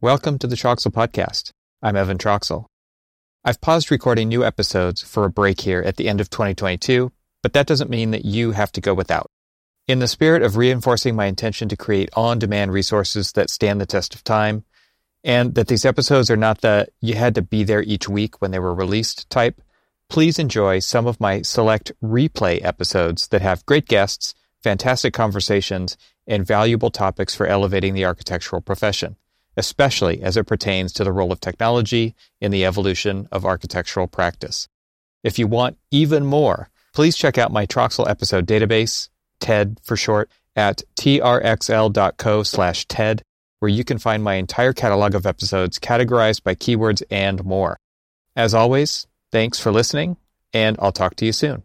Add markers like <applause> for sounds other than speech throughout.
Welcome to the Troxel Podcast. I'm Evan Troxel. I've paused recording new episodes for a break here at the end of 2022, but that doesn't mean that you have to go without. In the spirit of reinforcing my intention to create on demand resources that stand the test of time, and that these episodes are not the you had to be there each week when they were released type, please enjoy some of my select replay episodes that have great guests, fantastic conversations, and valuable topics for elevating the architectural profession especially as it pertains to the role of technology in the evolution of architectural practice. If you want even more, please check out my Troxel episode database, TED for short, at trxl.co slash TED, where you can find my entire catalog of episodes categorized by keywords and more. As always, thanks for listening, and I'll talk to you soon.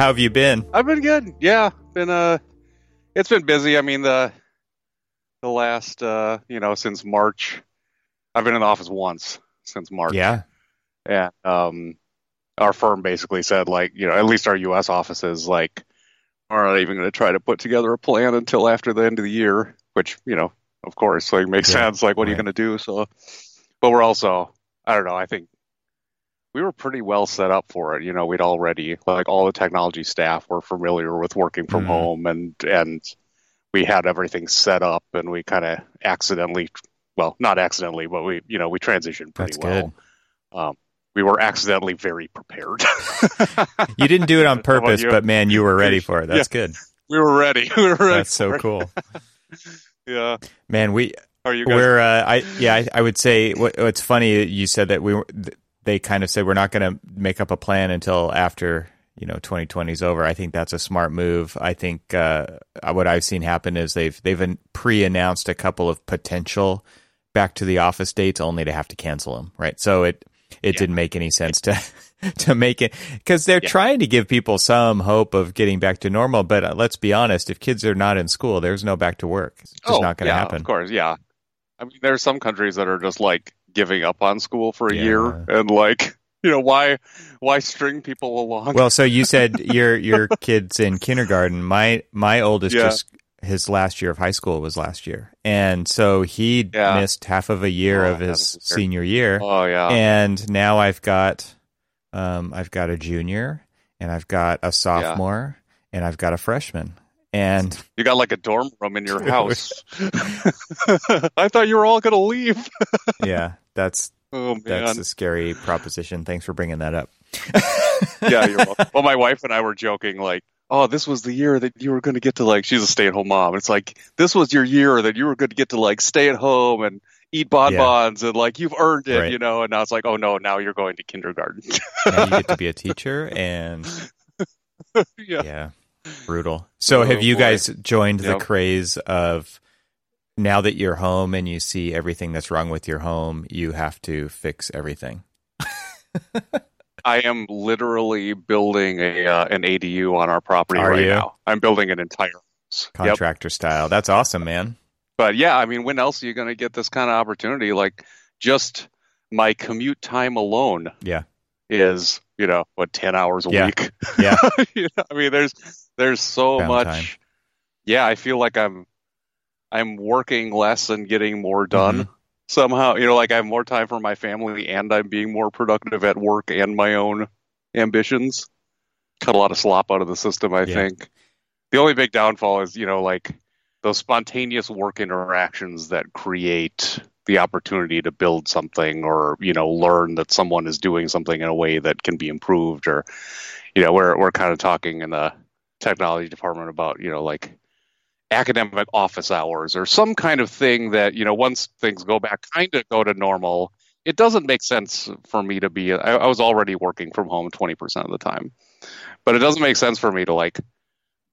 How have you been? I've been good. Yeah, been uh, it's been busy. I mean the the last uh, you know, since March, I've been in the office once since March. Yeah. And um, our firm basically said like, you know, at least our U.S. offices like are not even going to try to put together a plan until after the end of the year, which you know, of course, like makes yeah. sense. Like, what right. are you going to do? So, but we're also, I don't know. I think we were pretty well set up for it. You know, we'd already like all the technology staff were familiar with working from mm-hmm. home and and we had everything set up and we kind of accidentally well, not accidentally, but we you know, we transitioned pretty That's well. Good. Um, we were accidentally very prepared. <laughs> you didn't do it on <laughs> purpose, but man, you were ready <laughs> for it. That's yeah, good. We were ready. We were ready. That's so it. cool. yeah. Man, we are you guys? We're uh, I yeah, I, I would say what, what's funny you said that we were they kind of said we're not going to make up a plan until after you know 2020 is over. I think that's a smart move. I think uh, what I've seen happen is they've they've pre-announced a couple of potential back to the office dates only to have to cancel them. Right, so it it yeah. didn't make any sense to <laughs> to make it because they're yeah. trying to give people some hope of getting back to normal. But uh, let's be honest, if kids are not in school, there's no back to work. It's just oh, not going to yeah, happen. Of course, yeah. I mean, there are some countries that are just like giving up on school for a yeah. year and like <laughs> you know why why string people along? Well so you said <laughs> your your kids in kindergarten my my oldest yeah. just his last year of high school was last year. And so he yeah. missed half of a year oh, of his senior year. Oh yeah. And now i've got um i've got a junior and i've got a sophomore and i've got a freshman and you got like a dorm room in your <laughs> house. <laughs> I thought you were all going to leave. <laughs> yeah, that's oh, that's a scary proposition. Thanks for bringing that up. yeah, you're welcome. Well, my wife and I were joking like, "Oh, this was the year that you were going to get to like." She's a stay-at-home mom. It's like this was your year that you were going to get to like stay at home and eat bonbons yeah. and like you've earned it, right. you know. And now it's like, oh no, now you're going to kindergarten. now you get to be a teacher and yeah. yeah. Brutal. So, oh, have you boy. guys joined yep. the craze of now that you're home and you see everything that's wrong with your home, you have to fix everything? <laughs> I am literally building a uh, an ADU on our property Are right you? now. I'm building an entire house. contractor yep. style. That's awesome, man. But yeah, I mean, when else are you going to get this kind of opportunity? Like, just my commute time alone. Yeah is you know what 10 hours a yeah. week? Yeah. <laughs> You know, i mean there's there's so Found much. Yeah i feel like i'm i'm working less and getting more done mm-hmm. somehow. You know like i have more time for my family and i'm being more productive at work and my own ambitions. Cut a lot of slop out of the system i Yeah. think. The only big downfall is you know like those spontaneous work interactions that create the opportunity to build something or you know learn that someone is doing something in a way that can be improved or you know we're we're kind of talking in the technology department about you know like academic office hours or some kind of thing that you know once things go back kind of go to normal it doesn't make sense for me to be I, I was already working from home 20% of the time but it doesn't make sense for me to like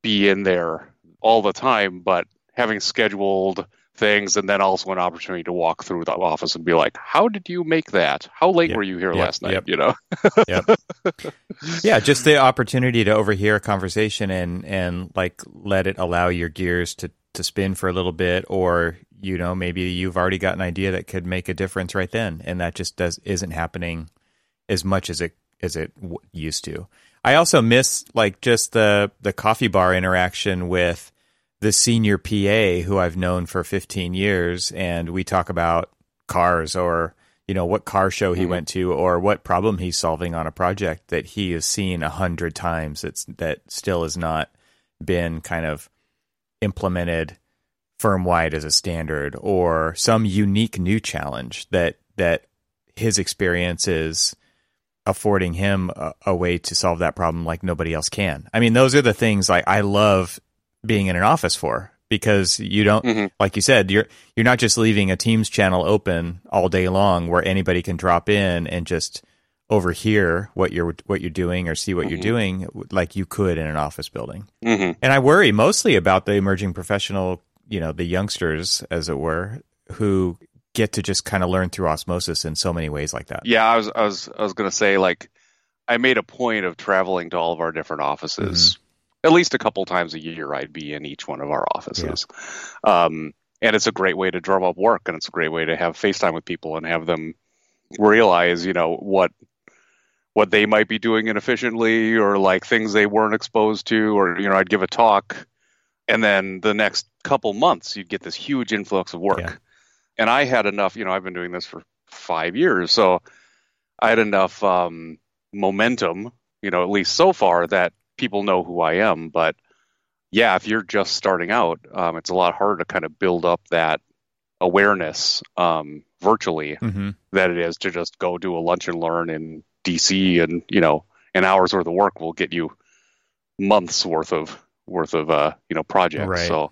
be in there all the time but having scheduled things, and then also an opportunity to walk through the office and be like, "How did you make that? How late Yep. were you here Yep. last night?" Yep. You know. <laughs> <laughs> yeah, just the opportunity to overhear a conversation and and like let it allow your gears to to spin for a little bit, or you know maybe you've already got an idea that could make a difference right then, and that just does isn't happening as much as it as it w- used to. I also miss like just the the coffee bar interaction with the senior PA who I've known for 15 years, and we talk about cars or you know what car show he Mhm. went to or what problem he's solving on a project that he has seen a hundred times. That's that still has not been kind of implemented firm wide as a standard or some unique new challenge that that his experience is affording him a, a way to solve that problem like nobody else can. I mean, those are the things like I love being in an office for because you don't Mhm. like you said you're you're not just leaving a Teams channel open all day long where anybody can drop in and just overhear what you're what you're doing or see what you're Mhm. doing like you could in an office building. hmm And I worry mostly about the emerging professional, you know, the youngsters as it were who get to just kind of learn through osmosis in so many ways like that. Yeah, I was, I was, I was going to say like, I made a point of traveling to all of our different offices. At least a couple times a year, I'd be in each one of our offices. Um, and it's a great way to drum up work, and it's a great way to have FaceTime with people and have them realize, you know, what what they might be doing inefficiently or like things they weren't exposed to, or you know, I'd give a talk, and then the next couple months, you'd get this huge influx of work. Yeah. And I had enough, you know, I've been doing this for five years, so I had enough um, momentum, you know, at least so far that people know who I am. But yeah, if you're just starting out, um, it's a lot harder to kind of build up that awareness um, virtually hmm that it is to just go do a lunch and learn in DC, and you know, an hour's worth of work will get you months worth of worth of uh, you know projects. Right. So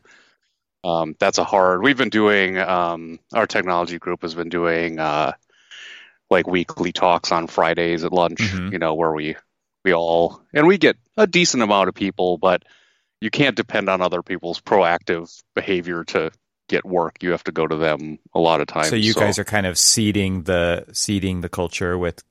um, that's a hard. We've been doing um, our technology group has been doing uh, like weekly talks on Fridays at lunch. Mhm. You know, where we we all and we get a decent amount of people, but you can't depend on other people's proactive behavior to get work. You have to go to them a lot of times. So you guys are kind of seeding the seeding the culture with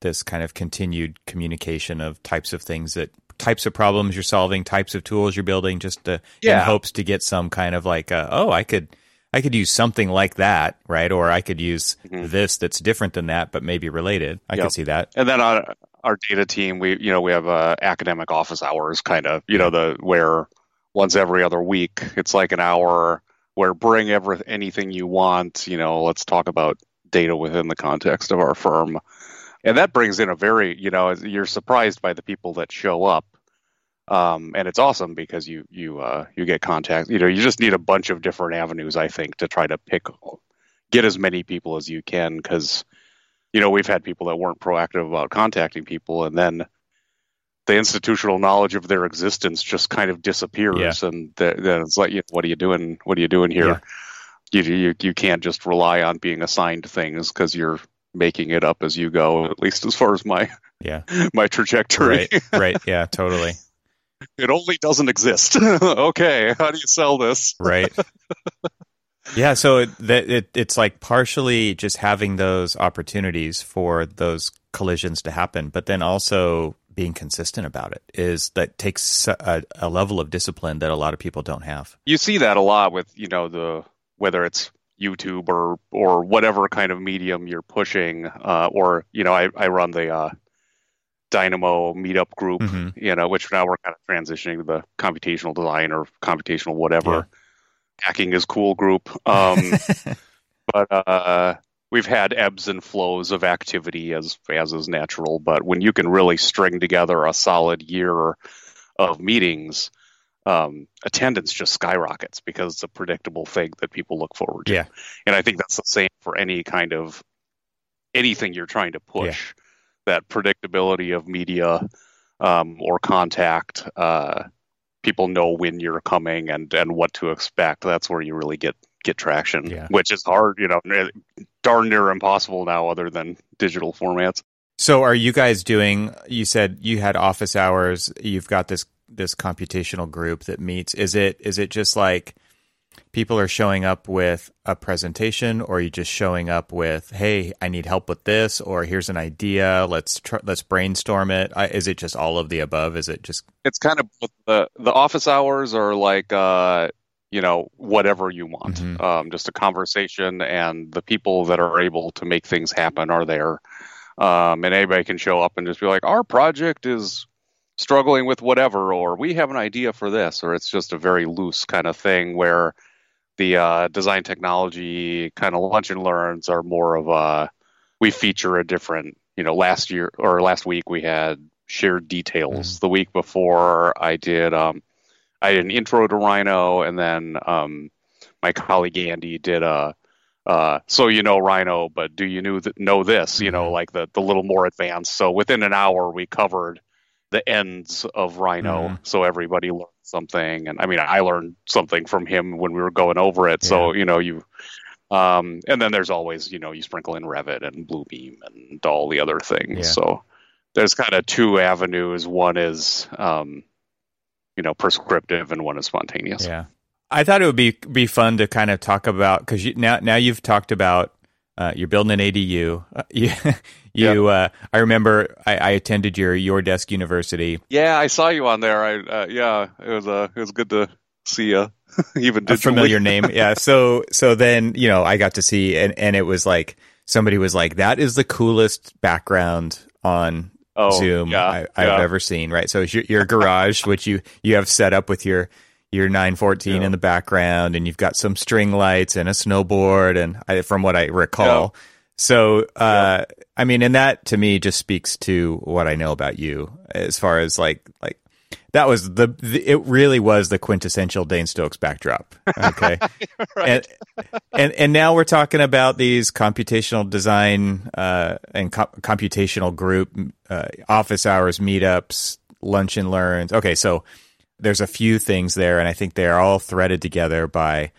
this kind of continued communication of types of things that types of problems you're solving, types of tools you're building, just to, in Yeah. hopes to get some kind of like, uh, oh, I could I could use something like that, right? Or I could use Mhm. this that's different than that, but maybe related. I Yep. could see that. And then on our data team, we you know we have uh, academic office hours, kind of you know the where once every other week it's like an hour where bring every anything you want. You know, let's talk about data within the context of our firm, and that brings in a very you know you're surprised by the people that show up. Um, and it's awesome because you you uh, you get contact. You know, you just need a bunch of different avenues, I think, to try to pick get as many people as you can because you know, we've had people that weren't proactive about contacting people, and then the institutional knowledge of their existence just kind of disappears, and th- then it's like, you know, what are you doing? What are you doing here? You, you you can't just rely on being assigned things because you're making it up as you go. At least as far as my Yeah. <laughs> my trajectory, Right. right. Yeah, totally. <laughs> it only doesn't exist. <laughs> okay, how do you sell this? right yeah so it, that it, it's like partially just having those opportunities for those collisions to happen but then also being consistent about it is that takes a, a level of discipline that a lot of people don't have you see that a lot with you know the whether it's YouTube or or whatever kind of medium you're pushing, uh, or you know I, I run the uh, Dynamo meetup group, Mhm. you know, which now we're kind of transitioning to the computational design or computational whatever. Yeah. Hacking is cool group, um, <laughs> but uh, we've had ebbs and flows of activity as as is natural. But when you can really string together a solid year of meetings, um, attendance just skyrockets because it's a predictable thing that people look forward to. Yeah. And I think that's the same for any kind of anything you're trying to push. That predictability of media um, or contact. Uh, people know when you're coming and, and what to expect. That's where you really get get traction, Yeah. which is hard, you know, eh, darn near impossible now, other than digital formats. so are you guys doing you said you had office hours you've got this this computational group that meets is it is it just like people are showing up with a presentation, or are you just showing up with, "Hey, I need help with this," or "Here's an idea, let's tr- let's brainstorm it"? I, is it just all of the above? Is it just? It's kind of the the office hours are like uh, you know whatever you want, Mhm. um, just a conversation, and the people that are able to make things happen are there, um, and anybody can show up and just be like, "Our project is." struggling with whatever or we have an idea for this or it's just a very loose kind of thing where the uh, design technology kind of lunch and learns are more of a we feature a different you know last year or last week we had shared details the week before i did um i did an intro to rhino and then um my colleague andy did a uh, so you know Rhino, but do you knew th- know this? You know, Mhm. like the the little more advanced. So within an hour, we covered the ends of Rhino, Mhm. so everybody learned something. And I mean, I learned something from him when we were going over it. So you know, you, um, and then there's always you know you sprinkle in Revit and Bluebeam and all the other things. Yeah. So there's kind of two avenues. One is, um, you know, prescriptive, and one is spontaneous. Yeah, I thought it would be be fun to kind of talk about because you, now now you've talked about uh, you're building an ADU. Uh, <laughs> you, you uh, I remember I, I attended your Autodesk University. Yeah, I saw you on there. I uh, yeah, it was uh, it was good to see you, <laughs> even a familiar name. Yeah. So so then you know I got to see and and it was like somebody was like that is the coolest background on Oh, Zoom yeah, I, I've yeah. ever seen. Right. So it's your, your garage, which you you have set up with your your 914 Yeah. in the background, and you've got some string lights and a snowboard, and I, from what I recall. So, uh, I mean, and that to me just speaks to what I know about you as far as like like that was the, the it really was the quintessential Dane Stokes backdrop. Okay. <laughs> and, and and now we're talking about these computational design uh, and co- computational group uh, office hours meetups, lunch and learns. Okay, so there's a few things there, and I think they are all threaded together by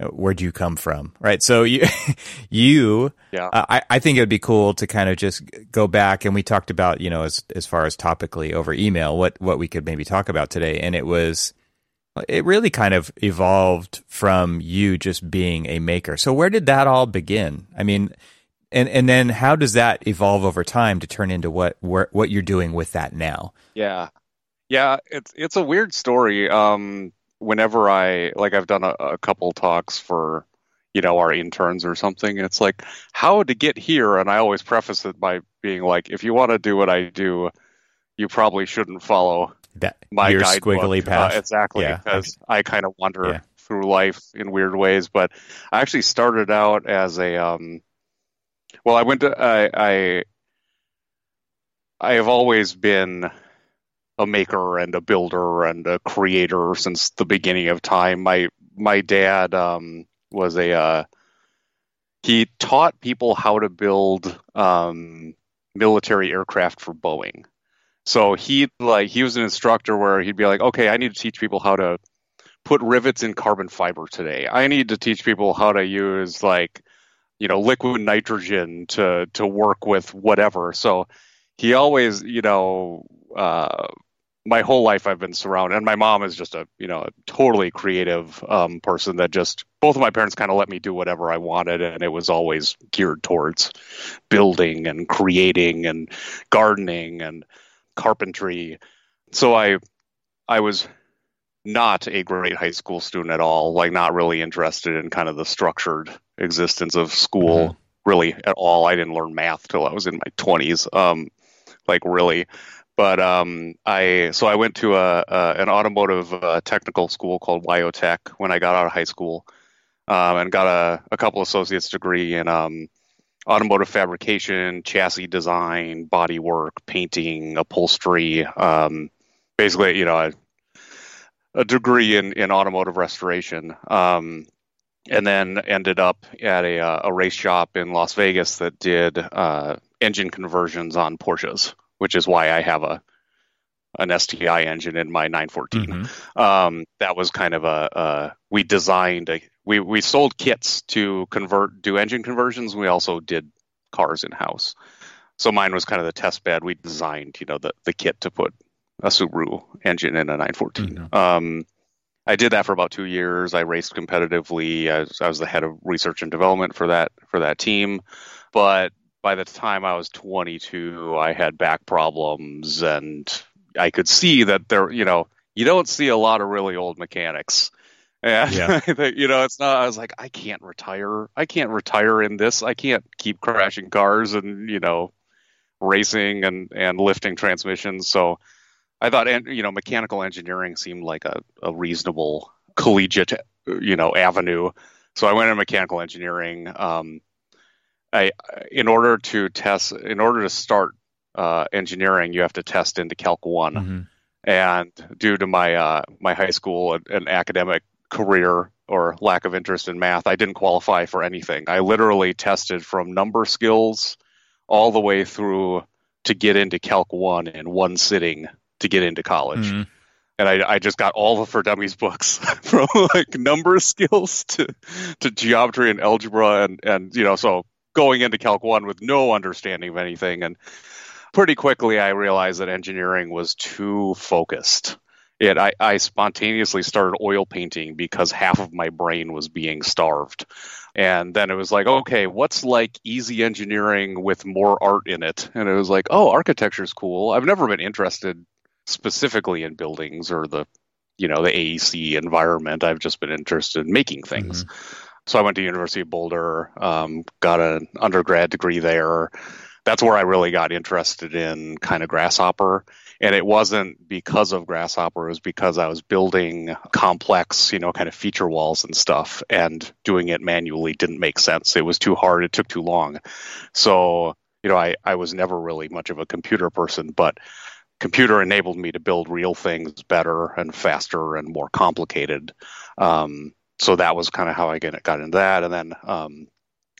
uh, where'd you come from, right? So you <laughs> you Yeah. uh, I, I think it would be cool to kind of just go back and we talked about you know as as far as topically over email what what we could maybe talk about today and it was it really kind of evolved from you just being a maker so where did that all begin i mean and and then how does that evolve over time to turn into what what you're doing with that now Yeah, yeah. It's it's a weird story. Um, whenever I like, I've done a, a couple talks for you know our interns or something. It's like how to get here, and I always preface it by being like, if you want to do what I do, you probably shouldn't follow that my your guidebook. squiggly Uh, exactly, Yeah, because I kind of wander Yeah. through life in weird ways. But I actually started out as a um, well, I went to I I I have always been a maker and a builder and a creator since the beginning of time. My my dad um, was a uh, he taught people how to build um, military aircraft for Boeing. So he like he was an instructor where he'd be like, okay, I need to teach people how to put rivets in carbon fiber today. I need to teach people how to use like you know liquid nitrogen to to work with whatever. So he always you know uh, my whole life I've been surrounded, and my mom is just a you know a totally creative um, person that just both of my parents kind of let me do whatever I wanted, and it was always geared towards building and creating and gardening and carpentry. So I I was not a great high school student at all, like not really interested in kind of the structured existence of school really at all. I didn't learn math till I was in my 20s. Um like really but um, I so I went to a, a an automotive uh, technical school called Wyotech when I got out of high school, um, and got a, a couple associates degree in um, automotive fabrication, chassis design, body work, painting, upholstery. Um, basically, you know, a, a degree in, in automotive restoration. Um, and then ended up at a, uh, a race shop in Las Vegas that did uh, engine conversions on Porsches which is why I have a an STI engine in my 914. Mhm. Um, that was kind of a, a we designed a we we sold kits to convert do engine conversions. We also did cars in house. So mine was kind of the test bed. We designed you know the the kit to put a Subaru engine in a 914. Um, I did that for about two years. I raced competitively. I was, I was the head of research and development for that for that team. But by the time I was 22, I had back problems, and I could see that there, you know, you don't see a lot of really old mechanics. And yeah. <laughs> you know, it's not. I was like, I can't retire. I can't retire in this. I can't keep crashing cars and you know, racing and and lifting transmissions. So I thought, you know, mechanical engineering seemed like a, a reasonable collegiate, you know, avenue. So I went into mechanical engineering. Um, I, in order to test, in order to start uh, engineering, you have to test into Calc One. Mm-hmm. And due to my uh, my high school and, and academic career or lack of interest in math, I didn't qualify for anything. I literally tested from number skills all the way through to get into Calc One in one sitting to get into college. Mm-hmm. And I, I just got all the for dummies books <laughs> from like number skills to to geometry and algebra and and you know so going into Calc One with no understanding of anything and pretty quickly I realized that engineering was too focused. It I, I spontaneously started oil painting because half of my brain was being starved. And then it was like, okay, what's like easy engineering with more art in it? And it was like, oh, architecture's cool. I've never been interested specifically in buildings or the you know the AEC environment. I've just been interested in making things. Mm-hmm. So I went to University of Boulder, um, got an undergrad degree there. That's where I really got interested in kind of Grasshopper. And it wasn't because of Grasshopper, it was because I was building complex, you know, kind of feature walls and stuff, and doing it manually didn't make sense. It was too hard, it took too long. So, you know, I, I was never really much of a computer person, but computer enabled me to build real things better and faster and more complicated. Um, so that was kind of how I get, got into that. And then um,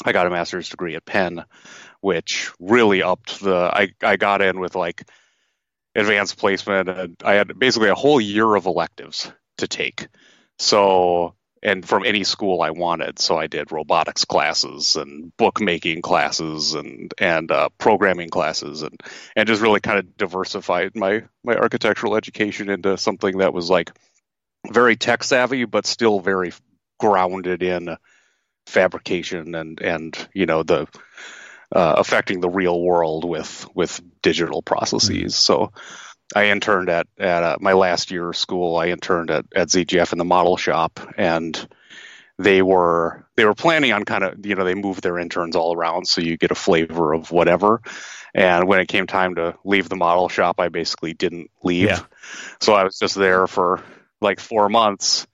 I got a master's degree at Penn, which really upped the. I, I got in with like advanced placement, and I had basically a whole year of electives to take. So and from any school I wanted. So I did robotics classes and bookmaking classes and and uh, programming classes and and just really kind of diversified my my architectural education into something that was like very tech savvy, but still very grounded in fabrication and and you know the uh, affecting the real world with with digital processes. Mm-hmm. So I interned at at uh, my last year of school. I interned at at ZGF in the model shop, and they were they were planning on kind of you know they moved their interns all around so you get a flavor of whatever. And when it came time to leave the model shop, I basically didn't leave. Yeah. So I was just there for like four months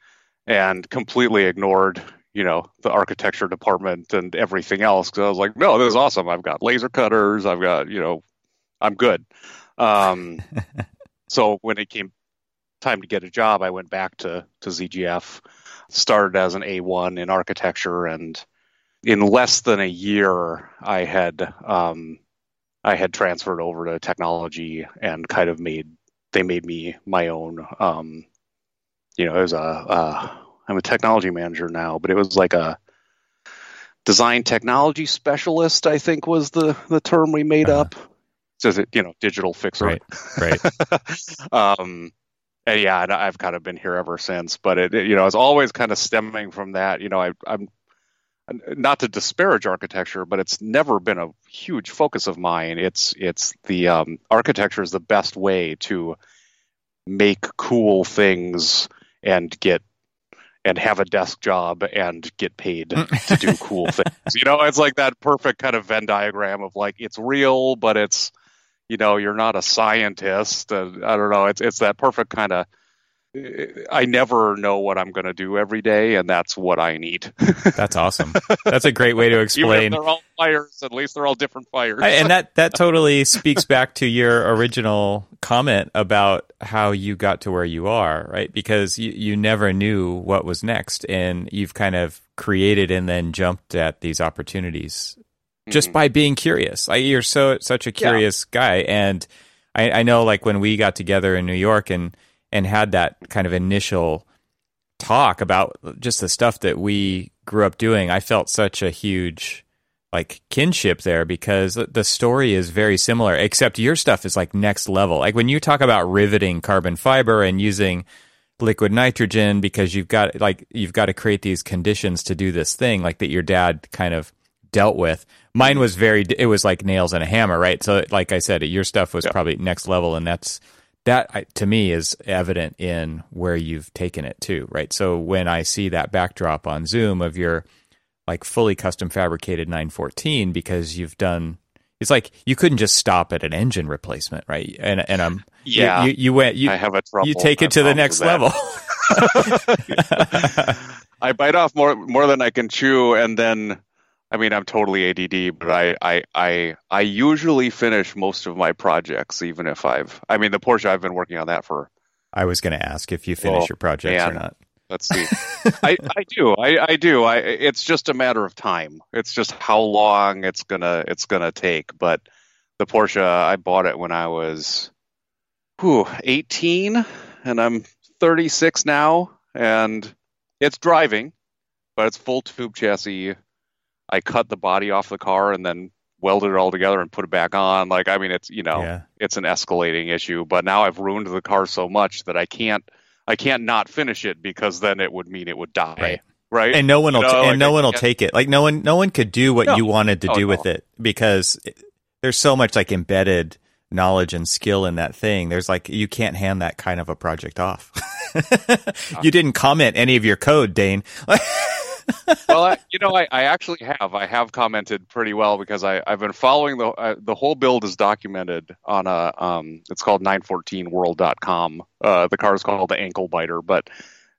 and completely ignored you know the architecture department and everything else because I was like, no, this is awesome. I've got laser cutters. I've got you know, I'm good. Um, <laughs> so when it came time to get a job, I went back to, to ZGF, started as an A1 in architecture, and in less than a year, I had um, I had transferred over to technology and kind of made they made me my own. Um, you know, it was a uh, I'm a technology manager now, but it was like a design technology specialist. I think was the the term we made uh-huh. up says it, you know, digital fixer. Right. Right. <laughs> um, and yeah, I've kind of been here ever since. But it, it, you know, it's always kind of stemming from that. You know, I, I'm not to disparage architecture, but it's never been a huge focus of mine. It's it's the um, architecture is the best way to make cool things and get and have a desk job and get paid to do <laughs> cool things. You know, it's like that perfect kind of Venn diagram of like it's real, but it's you know you're not a scientist and i don't know it's it's that perfect kind of I never know what I'm going to do every day, and that's what I need. <laughs> that's awesome. That's a great way to explain. they're all fires. At least they're all different fires. and that <laughs> that totally speaks back to your original comment about how you got to where you are, right? Because you you never knew what was next, and you've kind of created and then jumped at these opportunities just mm-hmm. by being curious. Like you're so such a curious yeah. guy, and I, I know like when we got together in New York and and had that kind of initial talk about just the stuff that we grew up doing, I felt such a huge like kinship there because the story is very similar, except your stuff is like next level. Like when you talk about riveting carbon fiber and using liquid nitrogen because you've got like you've got to create these conditions to do this thing like that your dad kind of dealt with. Mine was very it was like nails and a hammer, right? So like I said, your stuff was Yeah. probably next level and that's that to me is evident in where you've taken it to, right? So when I see that backdrop on Zoom of your like fully custom fabricated 914 because you've done it's like you couldn't just stop at an engine replacement, right? And and um you- Yeah. you, you went you I have a trouble. you take it to the next level. <laughs> <laughs> I bite off more more than I can chew, and then I mean I'm totally ADD, but I I I, I usually finish most of my projects, even if I've. I mean the Porsche I've been working on that for. I was going to ask if you finish Well, your projects or not. Let's see. <laughs> I I do I I do I. It's just a matter of time. It's just how long it's gonna it's gonna take. But the Porsche I bought it when I was, whew, 18, and I'm 36 now, and it's driving, but it's full tube chassis. I cut the body off the car and then welded it all together and put it back on. Like, I mean, it's you know, Yeah. it's an escalating issue. But now I've ruined the car so much that I can't, I can't not finish it because then it would mean it would die. Right. Right. And no one will No, t- like and no I one will take it. Like no one no one could do what No. you wanted to Oh, do no. with it because it, there's so much like embedded knowledge and skill in that thing. There's like you can't hand that kind of a project off. <laughs> you uh. didn't comment any of your code, Dane. <laughs> well, I, you know, I, I actually have. I have commented pretty well because I, I've been following the uh, the whole build is documented on a um, it's called 914world.com. Uh, the car is called the Ankle Biter, but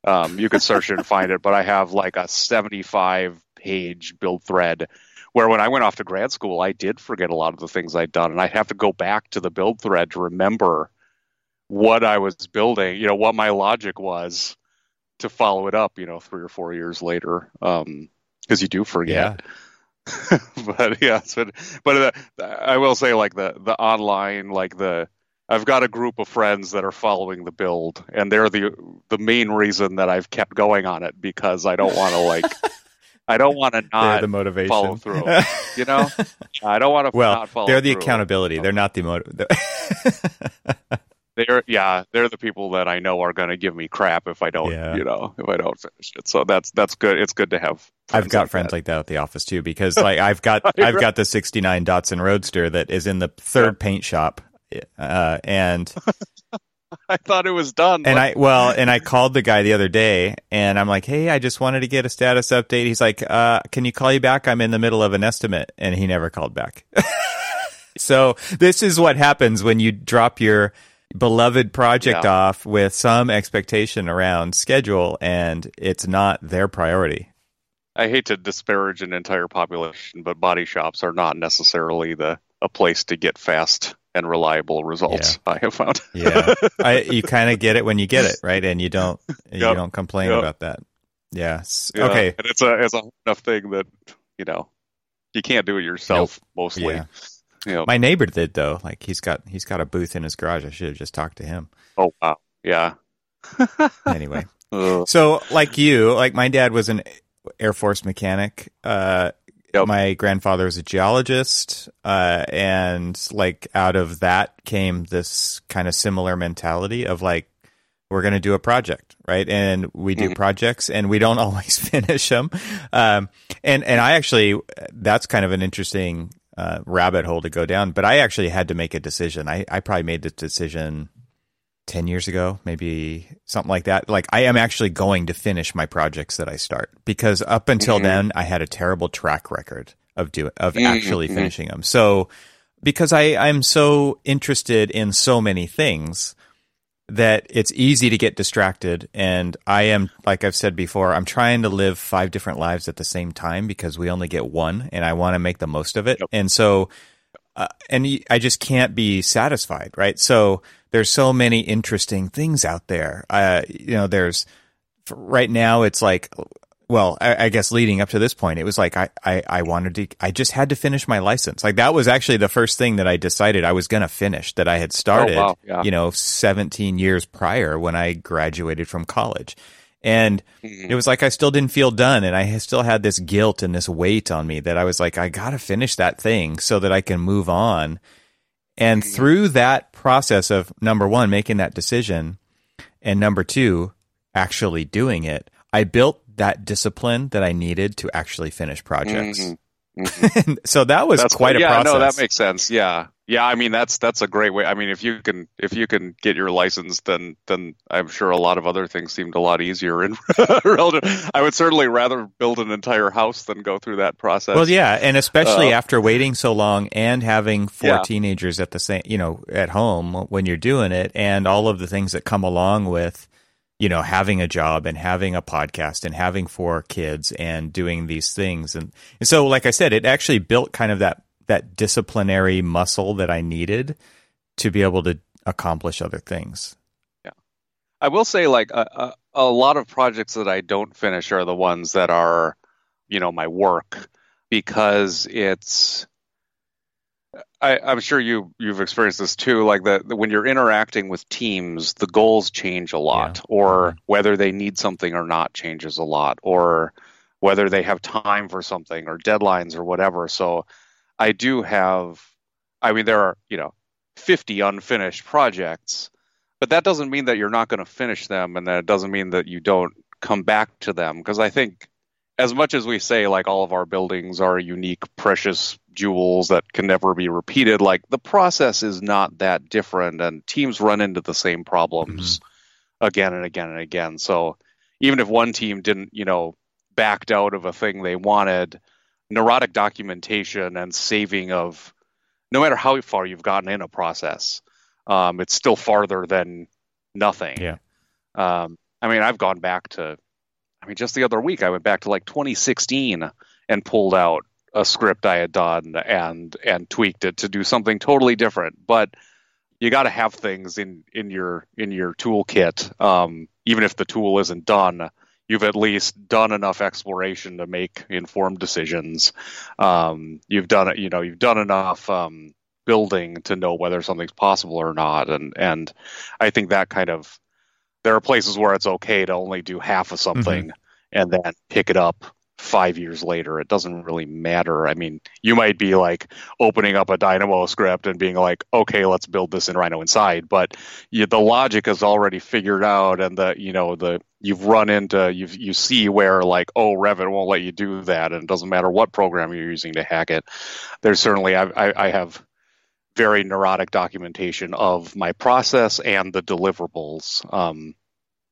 um, you can search it and find it. But I have like a 75 page build thread where when I went off to grad school, I did forget a lot of the things I'd done, and I'd have to go back to the build thread to remember what I was building. You know, what my logic was to follow it up, you know, three or four years later, because you do forget. Yeah. <laughs> but yeah, so, but uh, I will say, like the the online, like the I've got a group of friends that are following the build, and they're the the main reason that I've kept going on it because I don't want to like <laughs> I don't want to they're not the motivation. follow through. <laughs> you know, I don't want to well, not follow. they're the through. accountability. They're not the motive. They're yeah they're the people that I know are going to give me crap if I don't Yeah. you know if I don't finish it. So that's that's good. It's good to have. I've got like friends that. like that at the office too because <laughs> like I've got I've got the 69 Datsun Roadster that is in the third paint shop uh, and <laughs> I thought it was done. and Like, I well <laughs> and I called the guy the other day and I'm like hey I just wanted to get a status update he's like uh can you call you back I'm in the middle of an estimate and he never called back so this is what happens when you drop your beloved project Yeah. off with some expectation around schedule and it's not their priority I hate to disparage an entire population, but body shops are not necessarily the a place to get fast and reliable results. I have found. <laughs> Yeah, I, you kind of get it when you get it, right? And you don't you Yep. don't complain Yep. about that. Yeah. s- Yeah, Okay. and it's a it's a enough thing that you know you can't do it yourself mostly. Yeah. Know, My neighbor did though. Like he's got he's got a booth in his garage. I should have just talked to him. oh wow, yeah. <laughs> Anyway, Ugh. so like you, like my dad was an Air Force mechanic. Uh, Yep. My grandfather was a geologist, uh, and like out of that came this kind of similar mentality of like we're going to do a project, right? And we do Mhm. projects, and we don't <laughs> always finish them. Um, and and I actually that's kind of an interesting uh, rabbit hole to go down. But I actually had to make a decision. I I probably made the decision. 10 years ago, maybe something like that. Like I am actually going to finish my projects that I start because up until Mhm. then I had a terrible track record of doing, of Mhm, actually finishing them. So because I I'm so interested in so many things that it's easy to get distracted and I am like I've said before, I'm trying to live five different lives at the same time because we only get one and I want to make the most of it. Yep. And so uh, and I just can't be satisfied, right? So there's so many interesting things out there. Uh, you know, there's right now it's like, well, I, I guess leading up to this point, it was like I, I, I wanted to, I just had to finish my license. Like that was actually the first thing that I decided I was going to finish that I had started, Oh, wow. Yeah. you know, 17 years prior when I graduated from college. And Mhm. it was like I still didn't feel done and I still had this guilt and this weight on me that I was like, I got to finish that thing so that I can move on. And Mhm. through that process of number one, making that decision, and number two, actually doing it, I built that discipline that I needed to actually finish projects. Mm-hmm. <laughs> Mm-hmm. so that was that's quite a yeah, process. no, that makes sense. Yeah, yeah. I mean, that's that's a great way. I mean, if you can if you can get your license, then then I'm sure a lot of other things seemed a lot easier. And <laughs> relative, I would certainly rather build an entire house than go through that process. Well, yeah, and especially uh, after waiting so long and having four yeah. teenagers at the same, you know, at home when you're doing it, and all of the things that come along with you know, having a job and having a podcast and having four kids and doing these things. And, and so, like I said, it actually built kind of that, that disciplinary muscle that I needed to be able to accomplish other things. Yeah. I will say, like, a, a, a lot of projects that I don't finish are the ones that are, you know, my work because it's, I, am sure you you've experienced this too. Like the, when you're interacting with teams, the goals change a lot, yeah. or mm-hmm. whether they need something or not changes a lot, or whether they have time for something or deadlines or whatever. So I do have. I mean, there are you know 50 unfinished projects, but that doesn't mean that you're not going to finish them, and that doesn't mean that you don't come back to them because I think as much as we say like all of our buildings are unique precious jewels that can never be repeated like the process is not that different and teams run into the same problems mm-hmm. again and again and again. So even if one team didn't you know backed out of a thing they wanted neurotic documentation and saving of no matter how far you've gotten in a process um, it's still farther than nothing. Yeah. Um, i mean i've gone back to I mean, just the other week, I went back to like 2016 and pulled out a script I had done and and tweaked it to do something totally different. But you got to have things in in your in your toolkit, um, even if the tool isn't done. You've at least done enough exploration to make informed decisions. Um, you've done it, you know, you've done enough um, building to know whether something's possible or not, and and I think that kind of there are places where it's okay to only do half of something mm-hmm. and then pick it up five years later. It doesn't really matter. I mean, you might be like opening up a Dynamo script and being like, okay, let's build this in Rhino inside, but you, the logic is already figured out, and the you know the you've run into you you see where like oh Revit won't let you do that, and it doesn't matter what program you're using to hack it. There's certainly I, I, I have very neurotic documentation of my process and the deliverables. Um,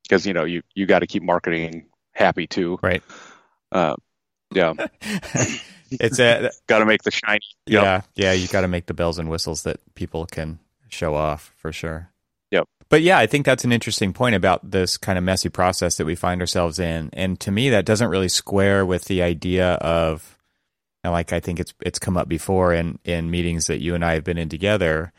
because you know you you got to keep marketing happy too, right? Uh, yeah, <laughs> it's a got to make the shiny. Yep. Yeah, yeah, you got to make the bells and whistles that people can show off for sure. Yep. But yeah, I think that's an interesting point about this kind of messy process that we find ourselves in, and to me, that doesn't really square with the idea of and like I think it's it's come up before in in meetings that you and I have been in together,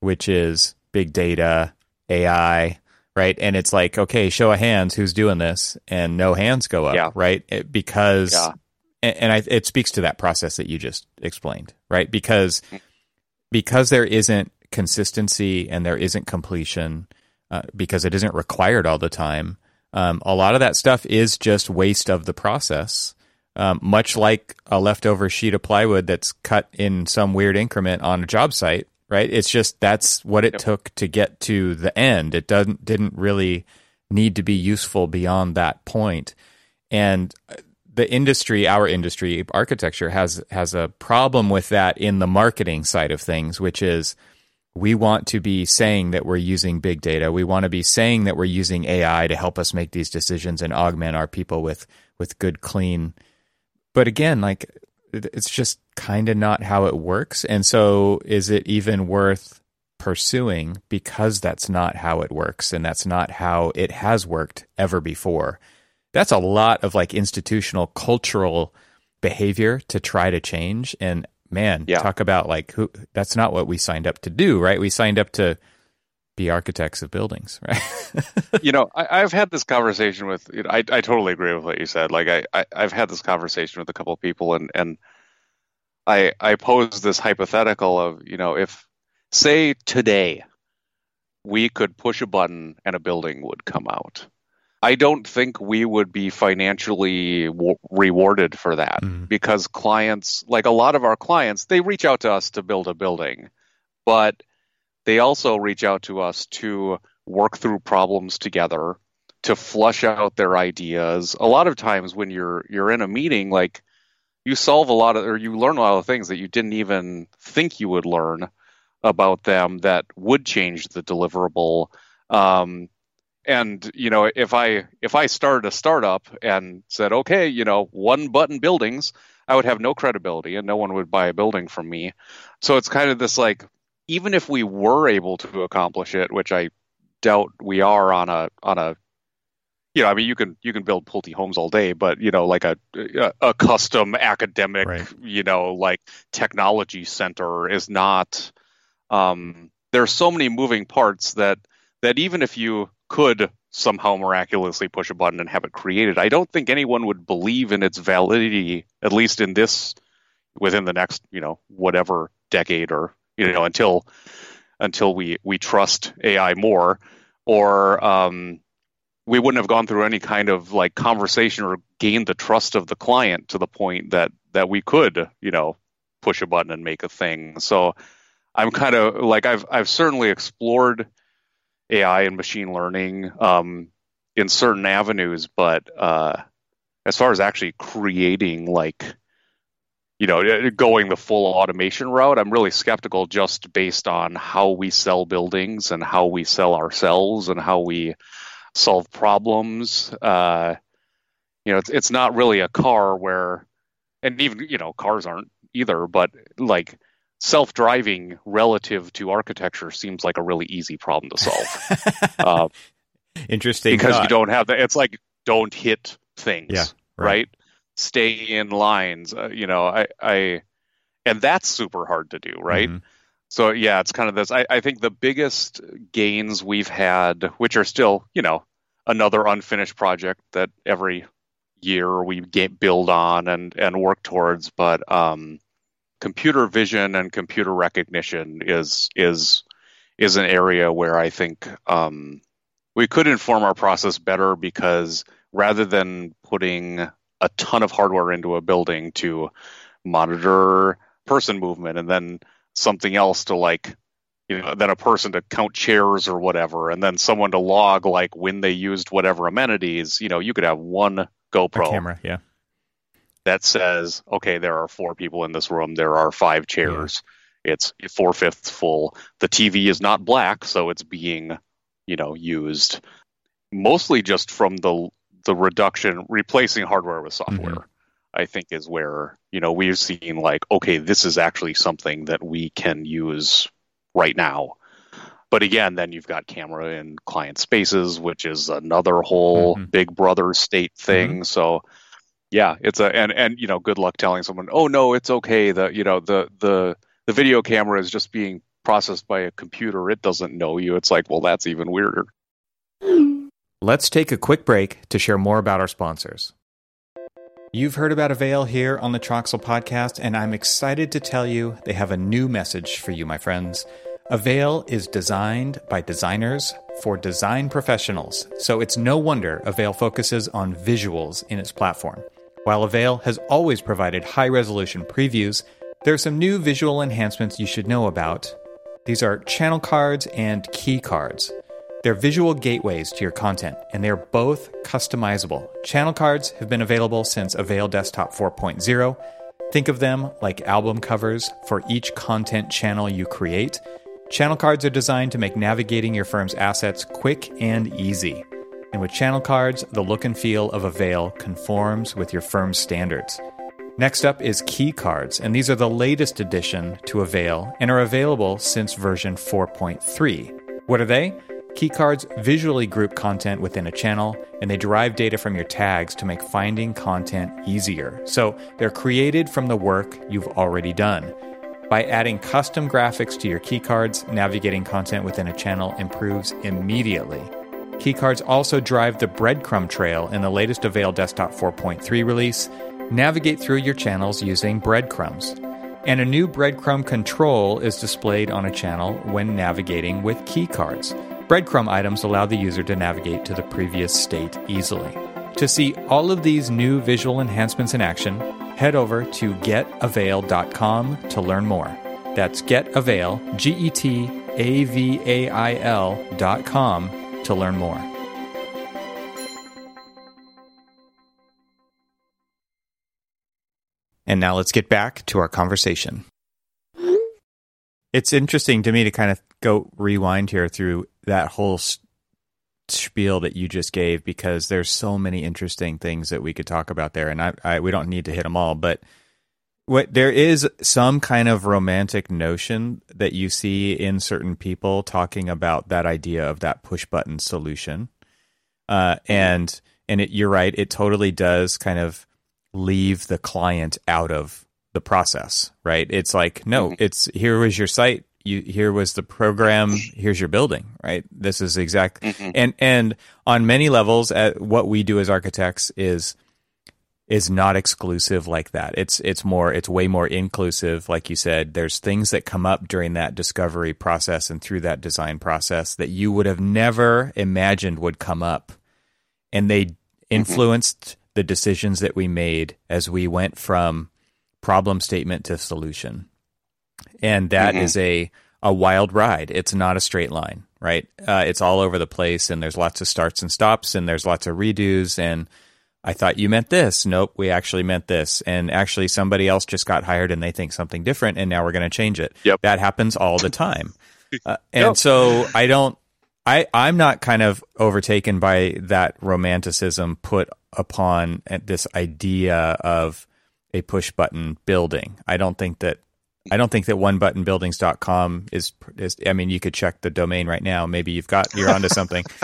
which is big data, AI, right? And it's like, okay, show of hands, who's doing this, and no hands go up, yeah. right? It, because yeah. and, and I, it speaks to that process that you just explained, right? Because because there isn't consistency and there isn't completion, uh, because it isn't required all the time. Um, a lot of that stuff is just waste of the process um, much like a leftover sheet of plywood that's cut in some weird increment on a job site, right? It's just that's what it yep. took to get to the end. It doesn't didn't really need to be useful beyond that point. And the industry, our industry, architecture has has a problem with that in the marketing side of things, which is we want to be saying that we're using big data. We want to be saying that we're using AI to help us make these decisions and augment our people with with good, clean but again, like it's just kind of not how it works. And so is it even worth pursuing because that's not how it works and that's not how it has worked ever before? That's a lot of like institutional cultural behavior to try to change. And man, yeah. talk about like who that's not what we signed up to do, right? We signed up to be architects of buildings, right? <laughs> you know, I, have had this conversation with. You know, I, I totally agree with what you said. Like, I, I have had this conversation with a couple of people, and and I I pose this hypothetical of you know if say today we could push a button and a building would come out. I don't think we would be financially w- rewarded for that mm. because clients, like a lot of our clients, they reach out to us to build a building, but they also reach out to us to work through problems together, to flush out their ideas. A lot of times when you're you're in a meeting, like you solve a lot of or you learn a lot of things that you didn't even think you would learn about them that would change the deliverable. Um, and you know, if I if I started a startup and said, okay, you know, one button buildings, I would have no credibility and no one would buy a building from me. So it's kind of this like, even if we were able to accomplish it, which I doubt we are on a on a you know, I mean, you can you can build Pulte homes all day, but you know, like a a, a custom academic, right. you know, like technology center is not. Um, there are so many moving parts that that even if you could somehow miraculously push a button and have it created, I don't think anyone would believe in its validity, at least in this within the next, you know, whatever decade or you know until until we we trust AI more, or um, we wouldn't have gone through any kind of like conversation or gained the trust of the client to the point that that we could you know push a button and make a thing. So i'm kind of like i've i've certainly explored ai and machine learning um, in certain avenues but uh, as far as actually creating like you know going the full automation route i'm really skeptical just based on how we sell buildings and how we sell ourselves and how we solve problems. Uh, you know, it's it's not really a car where, and even you know, cars aren't either. But like self-driving relative to architecture seems like a really easy problem to solve. <laughs> uh, Interesting, because thought. you don't have that. It's like don't hit things. Yeah, right. right? Stay in lines. Uh, you know, I, I, and that's super hard to do, right? Mm-hmm. So yeah, it's kind of this. I, I think the biggest gains we've had, which are still, you know, another unfinished project that every year we get build on and and work towards, but um, computer vision and computer recognition is is is an area where I think um, we could inform our process better because rather than putting a ton of hardware into a building to monitor person movement and then something else to like you know then a person to count chairs or whatever and then someone to log like when they used whatever amenities you know you could have one gopro. a camera yeah. That says okay there are four people in this room there are five chairs yeah. it's four fifths full. The tv is not black so it's being you know used. Mostly just from the the reduction replacing hardware with software mm-hmm. I think is where you know we've seen like okay this is actually something that we can use right now. But again, then you've got camera in client spaces, which is another whole mm-hmm. Big Brother state thing. Mm-hmm. So yeah, it's a and and you know good luck telling someone oh no it's okay the you know the the the video camera is just being processed by a computer it doesn't know you. It's like well that's even weirder. <laughs> Let's take a quick break to share more about our sponsors. You've heard about Avail here on the Troxel podcast, and I'm excited to tell you they have a new message for you, my friends. Avail is designed by designers for design professionals, so it's no wonder Avail focuses on visuals in its platform. While Avail has always provided high resolution previews, there are some new visual enhancements you should know about. These are channel cards and key cards. They're visual gateways to your content, and they're both customizable. Channel cards have been available since Avail Desktop 4.0. Think of them like album covers for each content channel you create. Channel cards are designed to make navigating your firm's assets quick and easy. And with channel cards, the look and feel of Avail conforms with your firm's standards. Next up is key cards, and these are the latest addition to Avail and are available since version 4.3. What are they? Keycards visually group content within a channel, and they derive data from your tags to make finding content easier. So they're created from the work you've already done. By adding custom graphics to your keycards, navigating content within a channel improves immediately. Keycards also drive the breadcrumb trail in the latest Avail Desktop 4.3 release. Navigate through your channels using breadcrumbs. And a new breadcrumb control is displayed on a channel when navigating with keycards breadcrumb items allow the user to navigate to the previous state easily. To see all of these new visual enhancements in action, head over to getavail.com to learn more. That's getavail, G E T A V A I L.com to learn more. And now let's get back to our conversation. It's interesting to me to kind of go rewind here through that whole spiel that you just gave because there's so many interesting things that we could talk about there, and I, I we don't need to hit them all, but what there is some kind of romantic notion that you see in certain people talking about that idea of that push button solution, uh, and and it, you're right, it totally does kind of leave the client out of the process, right? It's like no, mm-hmm. it's here was your site you here was the program here's your building right this is exact mm-hmm. and and on many levels at uh, what we do as architects is is not exclusive like that it's it's more it's way more inclusive like you said there's things that come up during that discovery process and through that design process that you would have never imagined would come up and they mm-hmm. influenced mm-hmm. the decisions that we made as we went from problem statement to solution and that mm-hmm. is a a wild ride. It's not a straight line, right? Uh, it's all over the place, and there's lots of starts and stops, and there's lots of redos. And I thought you meant this. Nope, we actually meant this. And actually, somebody else just got hired, and they think something different, and now we're going to change it. Yep. that happens all the time. <laughs> Uh, and yep. so I don't. I, I'm not kind of overtaken by that romanticism put upon this idea of a push button building. I don't think that I don't think that onebuttonbuildings.com is, is I mean you could check the domain right now. Maybe you've got you're onto something. <laughs>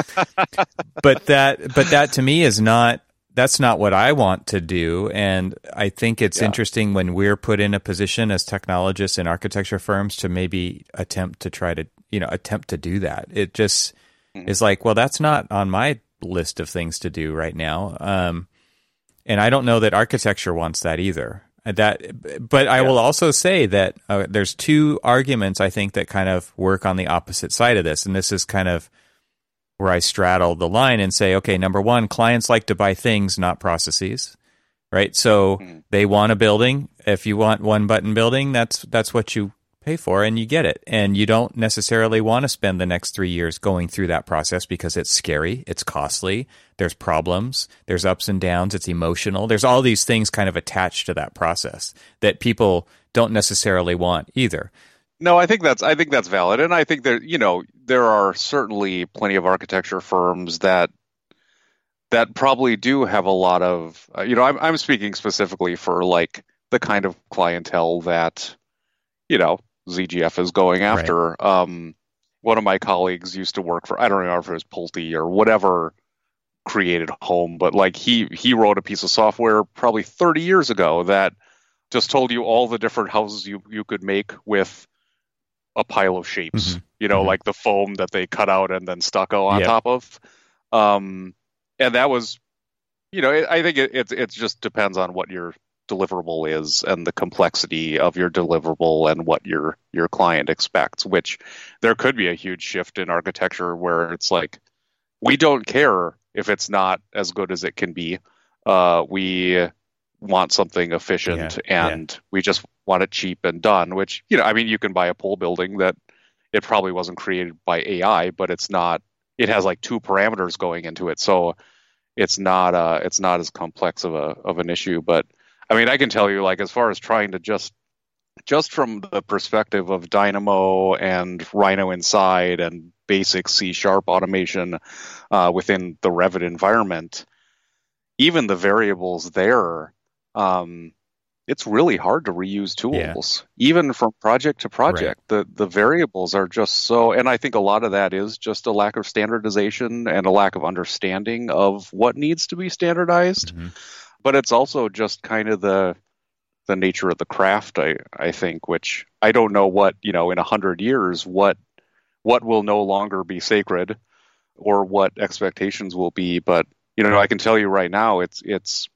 But that but that to me is not that's not what I want to do. And I think it's yeah. interesting when we're put in a position as technologists in architecture firms to maybe attempt to try to you know attempt to do that. It just mm-hmm. is like well that's not on my list of things to do right now. Um, and I don't know that architecture wants that either that but i will also say that uh, there's two arguments i think that kind of work on the opposite side of this. And this is kind of where i straddle the line and say okay number one clients like to buy things not processes right? So mm. they want a building. If you want one button building that's that's what you pay for and you get it. And you don't necessarily want to spend the next three years going through that process because it's scary, it's costly, there's problems, there's ups and downs, it's emotional. There's all these things kind of attached to that process that people don't necessarily want either. No, I think that's I think that's valid, and I think that you know there are certainly plenty of architecture firms that that probably do have a lot of uh, you know I'm I'm speaking specifically for like the kind of clientele that you know ZGF is going after. Right. Um, one of my colleagues used to work for I don't know if it was Pulte or whatever created home, but like he he wrote a piece of software probably 30 years ago that just told you all the different houses you you could make with a pile of shapes. Mm-hmm. You know, mm-hmm. like the foam that they cut out and then stucco on yep. top of. Um, and that was, you know, it, I think it, it it just depends on what you're deliverable is and the complexity of your deliverable and what your your client expects which there could be a huge shift in architecture where it's like we don't care if it's not as good as it can be uh, we want something efficient yeah, and yeah. we just want it cheap and done which you know i mean you can buy a pole building that it probably wasn't created by ai but it's not it has like two parameters going into it so it's not uh it's not as complex of a of an issue but I mean, I can tell you, like, as far as trying to just just from the perspective of Dynamo and Rhino inside and basic C sharp automation uh, within the Revit environment, even the variables there, um, it's really hard to reuse tools, yeah. even from project to project. Right. The the variables are just so, and I think a lot of that is just a lack of standardization and a lack of understanding of what needs to be standardized. Mm-hmm but it's also just kind of the the nature of the craft I, I think which I don't know what you know in a hundred years what what will no longer be sacred or what expectations will be. But you know I can tell you right now it's it's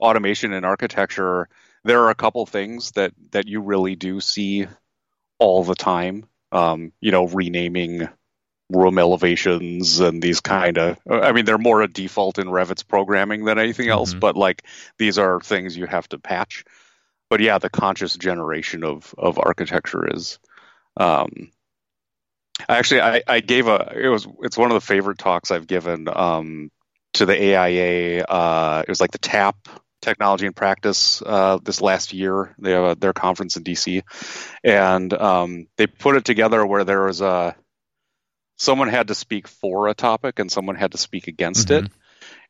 automation and architecture. There are a couple things that that you really do see all the time. Um, you know renaming room elevations and these kind of i mean they're more a default in revit's programming than anything else mm-hmm. but like these are things you have to patch but yeah the conscious generation of of architecture is um actually i i gave a it was it's one of the favorite talks i've given um to the aia uh it was like the tap technology and practice uh, this last year. They have a, their conference in DC, and um, they put it together where there was a someone had to speak for a topic and someone had to speak against mm-hmm. it.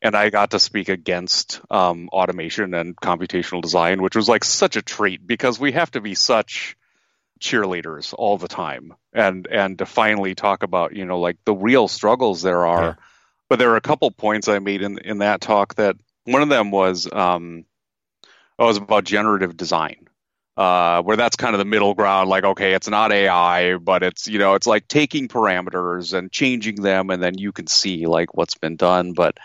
And I got to speak against um, automation and computational design, which was like such a treat because we have to be such cheerleaders all the time and and to finally talk about you know like the real struggles there are yeah. but there are a couple points i made in in that talk that one of them was um, oh, it was about generative design, uh, where that's kind of the middle ground. Like, okay, it's not AI, but it's you know, it's like taking parameters and changing them, and then you can see like what's been done. But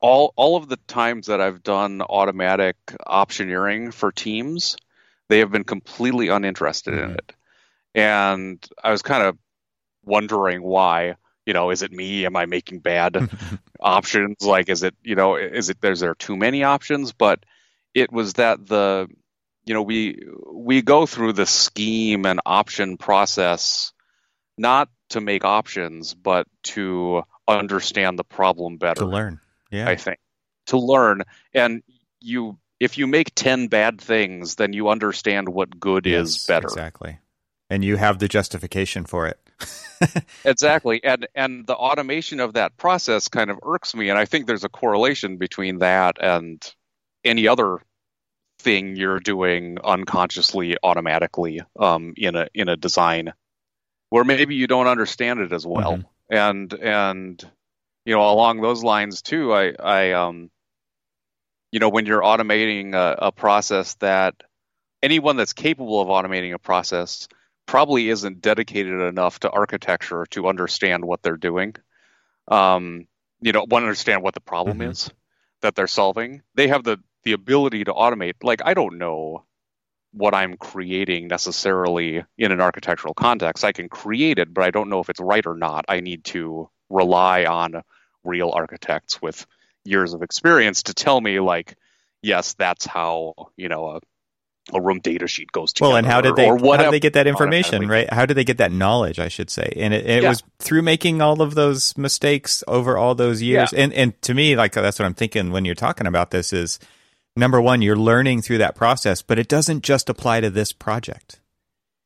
all all of the times that I've done automatic optioneering for teams, they have been completely uninterested mm-hmm. in it, and I was kind of wondering why you know, is it me? Am I making bad <laughs> options? Like, is it, you know, is it, there's there too many options? But it was that the, you know, we, we go through the scheme and option process, not to make options, but to understand the problem better. To learn. Yeah. I think to learn. And you, if you make 10 bad things, then you understand what good yes, is better. Exactly. And you have the justification for it. <laughs> exactly and and the automation of that process kind of irks me and i think there's a correlation between that and any other thing you're doing unconsciously automatically um, in a in a design where maybe you don't understand it as well mm-hmm. and and you know along those lines too i i um you know when you're automating a, a process that anyone that's capable of automating a process probably isn't dedicated enough to architecture to understand what they're doing. Um, you know, want to understand what the problem mm-hmm. is that they're solving. They have the the ability to automate. Like I don't know what I'm creating necessarily in an architectural context. I can create it, but I don't know if it's right or not. I need to rely on real architects with years of experience to tell me like yes that's how you know a a room data sheet goes together. Well, and how did they how did they get that information, right? How did they get that knowledge, I should say? And it, it yeah. was through making all of those mistakes over all those years. Yeah. And and to me, like that's what I'm thinking when you're talking about this is number one, you're learning through that process, but it doesn't just apply to this project.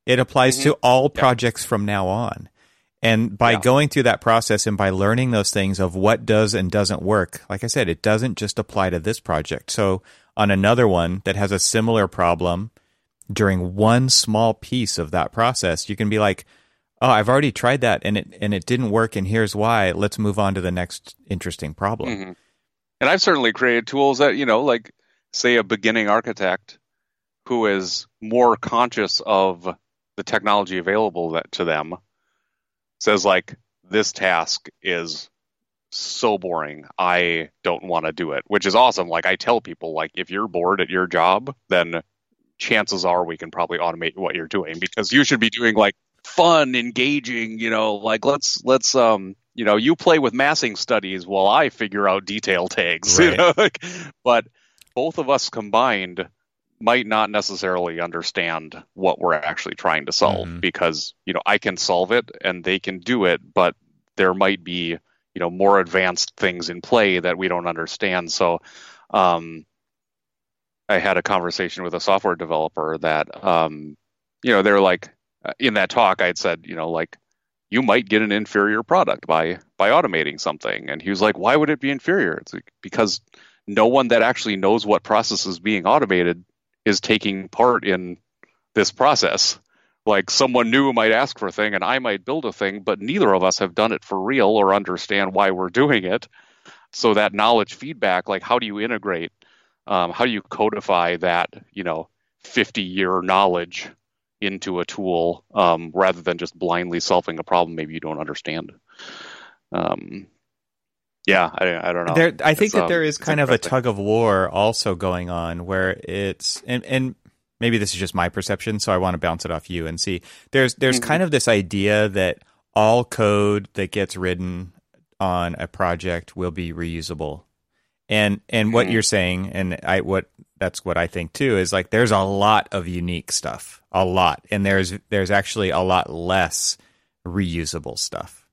It applies mm-hmm. to all projects yeah. from now on. And by going through that process and by learning those things of what does and doesn't work, like I said, it doesn't just apply to this project. So on another one that has a similar problem during one small piece of that process, you can be like, "Oh, I've already tried that and it and it didn't work and here's why. Let's move on to the next interesting problem." Mm-hmm. And I've certainly created tools that, you know, like say a beginning architect who is more conscious of the technology available that, to them says like this task is so boring. I don't want to do it, which is awesome. Like I tell people, like if you're bored at your job, then chances are we can probably automate what you're doing because you should be doing like fun, engaging, you know, like let's let's um you know, you play with massing studies while I figure out detail tags. Right. <laughs> You know? but both of us combined might not necessarily understand what we're actually trying to solve mm-hmm. because, you know, I can solve it and they can do it, but there might be you know more advanced things in play that we don't understand. So, um, I had a conversation with a software developer that, um, you know, they're like uh, in that talk, I had said, you know, like you might get an inferior product by by automating something, and he was like, why would it be inferior? It's like, because no one that actually knows what process is being automated is taking part in this process like someone new might ask for a thing and I might build a thing, but neither of us have done it for real or understand why we're doing it. So that knowledge feedback, like how do you integrate, um, how do you codify that, you know, 50 year knowledge into a tool um, rather than just blindly solving a problem maybe you don't understand. Um, yeah, I, I, don't know. There, I think that um, there is kind of a tug of war also going on where it's and and maybe this is just my perception, so I want to bounce it off you and see. There's there's mm-hmm. kind of this idea that all code that gets written on a project will be reusable. And and mm-hmm. what you're saying and I what that's what I think too is like there's a lot of unique stuff. A lot. And there's there's actually a lot less reusable stuff.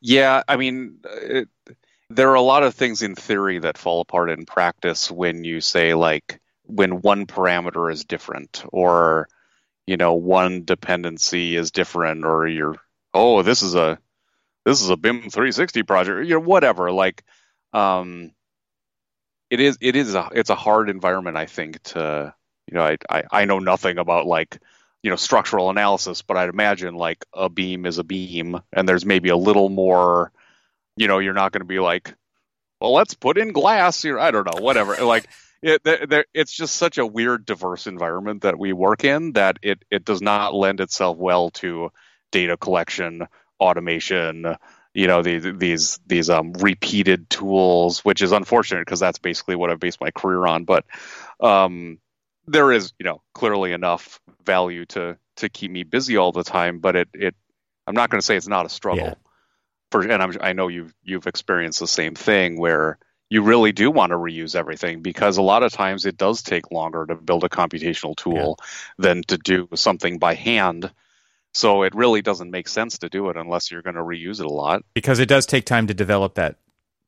Yeah, I mean it, there are a lot of things in theory that fall apart in practice when you say like when one parameter is different or you know one dependency is different or you're oh this is a this is a BIM 360 project you know whatever like um it is it is a it's a hard environment I think to you know I I, I know nothing about like you know structural analysis but I'd imagine like a beam is a beam and there's maybe a little more you know, you're not going to be like, well, let's put in glass here. I don't know, whatever. like, it, it's just such a weird, diverse environment that we work in that it, it does not lend itself well to data collection, automation, you know, these, these, these um, repeated tools, which is unfortunate because that's basically what I've based my career on. But um, there is, you know, clearly enough value to, to keep me busy all the time, but it, it, I'm not going to say it's not a struggle. Yeah and I'm, I know you've you've experienced the same thing where you really do want to reuse everything because a lot of times it does take longer to build a computational tool yeah. than to do something by hand. So it really doesn't make sense to do it unless you're going to reuse it a lot. Because it does take time to develop that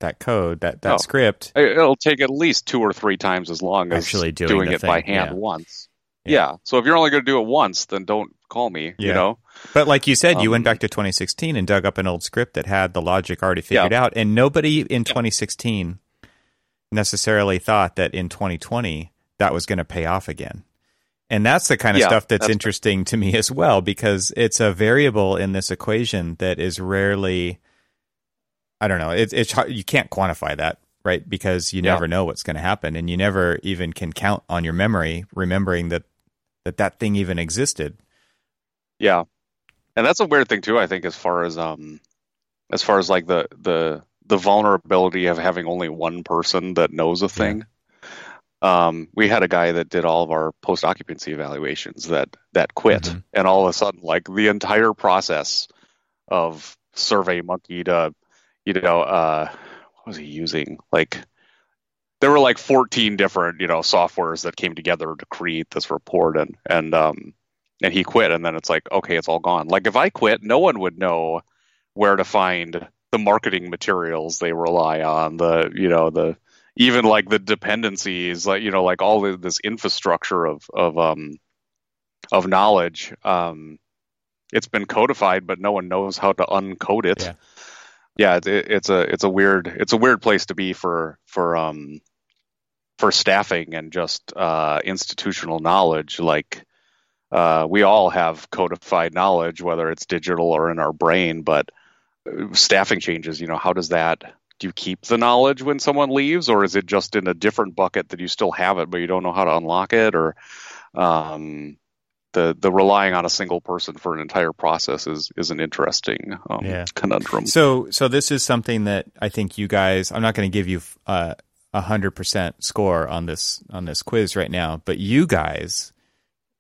that code, that that oh, script. It'll take at least two or three times as long Actually as doing, doing it thing. by hand yeah. once. Yeah. yeah. So if you're only going to do it once, then don't call me. Yeah. You know. But like you said, um, you went um, back to 2016 and dug up an old script that had the logic already figured yeah. out, and nobody in 2016 necessarily thought that in 2020 that was going to pay off again. And that's the kind of stuff that's, that's interesting to me as well because it's a variable in this equation that is rarely I don't know, it's it's you can't quantify that, right? Because you yeah. never know what's going to happen and you never even can count on your memory remembering that that that thing even existed. Yeah, and that's a weird thing too. I think as far as um, as far as like the the the vulnerability of having only one person that knows a thing. Yeah. Um, we had a guy that did all of our post occupancy evaluations that that quit, mm-hmm. and all of a sudden, like the entire process of Survey Monkey to, you know, uh, was he using? Like there were like 14 different you know softwares that came together to create this report and and um and he quit. And then it's like okay it's all gone. Like if i quit no one would know where to find the marketing materials they rely on the you know the even like the dependencies like you know like all of this infrastructure of of um of knowledge. Um it's been codified but no one knows how to uncode it. Yeah, yeah it, it's a it's a weird it's a weird place to be for for um for staffing and just uh, institutional knowledge. Like uh, we all have codified knowledge, whether it's digital or in our brain, but uh, staffing changes. You know, how does that? Do you keep the knowledge when someone leaves, or is it just in a different bucket that you still have it, but you don't know how to unlock it? Or um, the the relying on a single person for an entire process is is an interesting um, yeah. conundrum. So so this is something that I think you guys. I'm not going to give you uh, a hundred percent score on this on this quiz right now, but you guys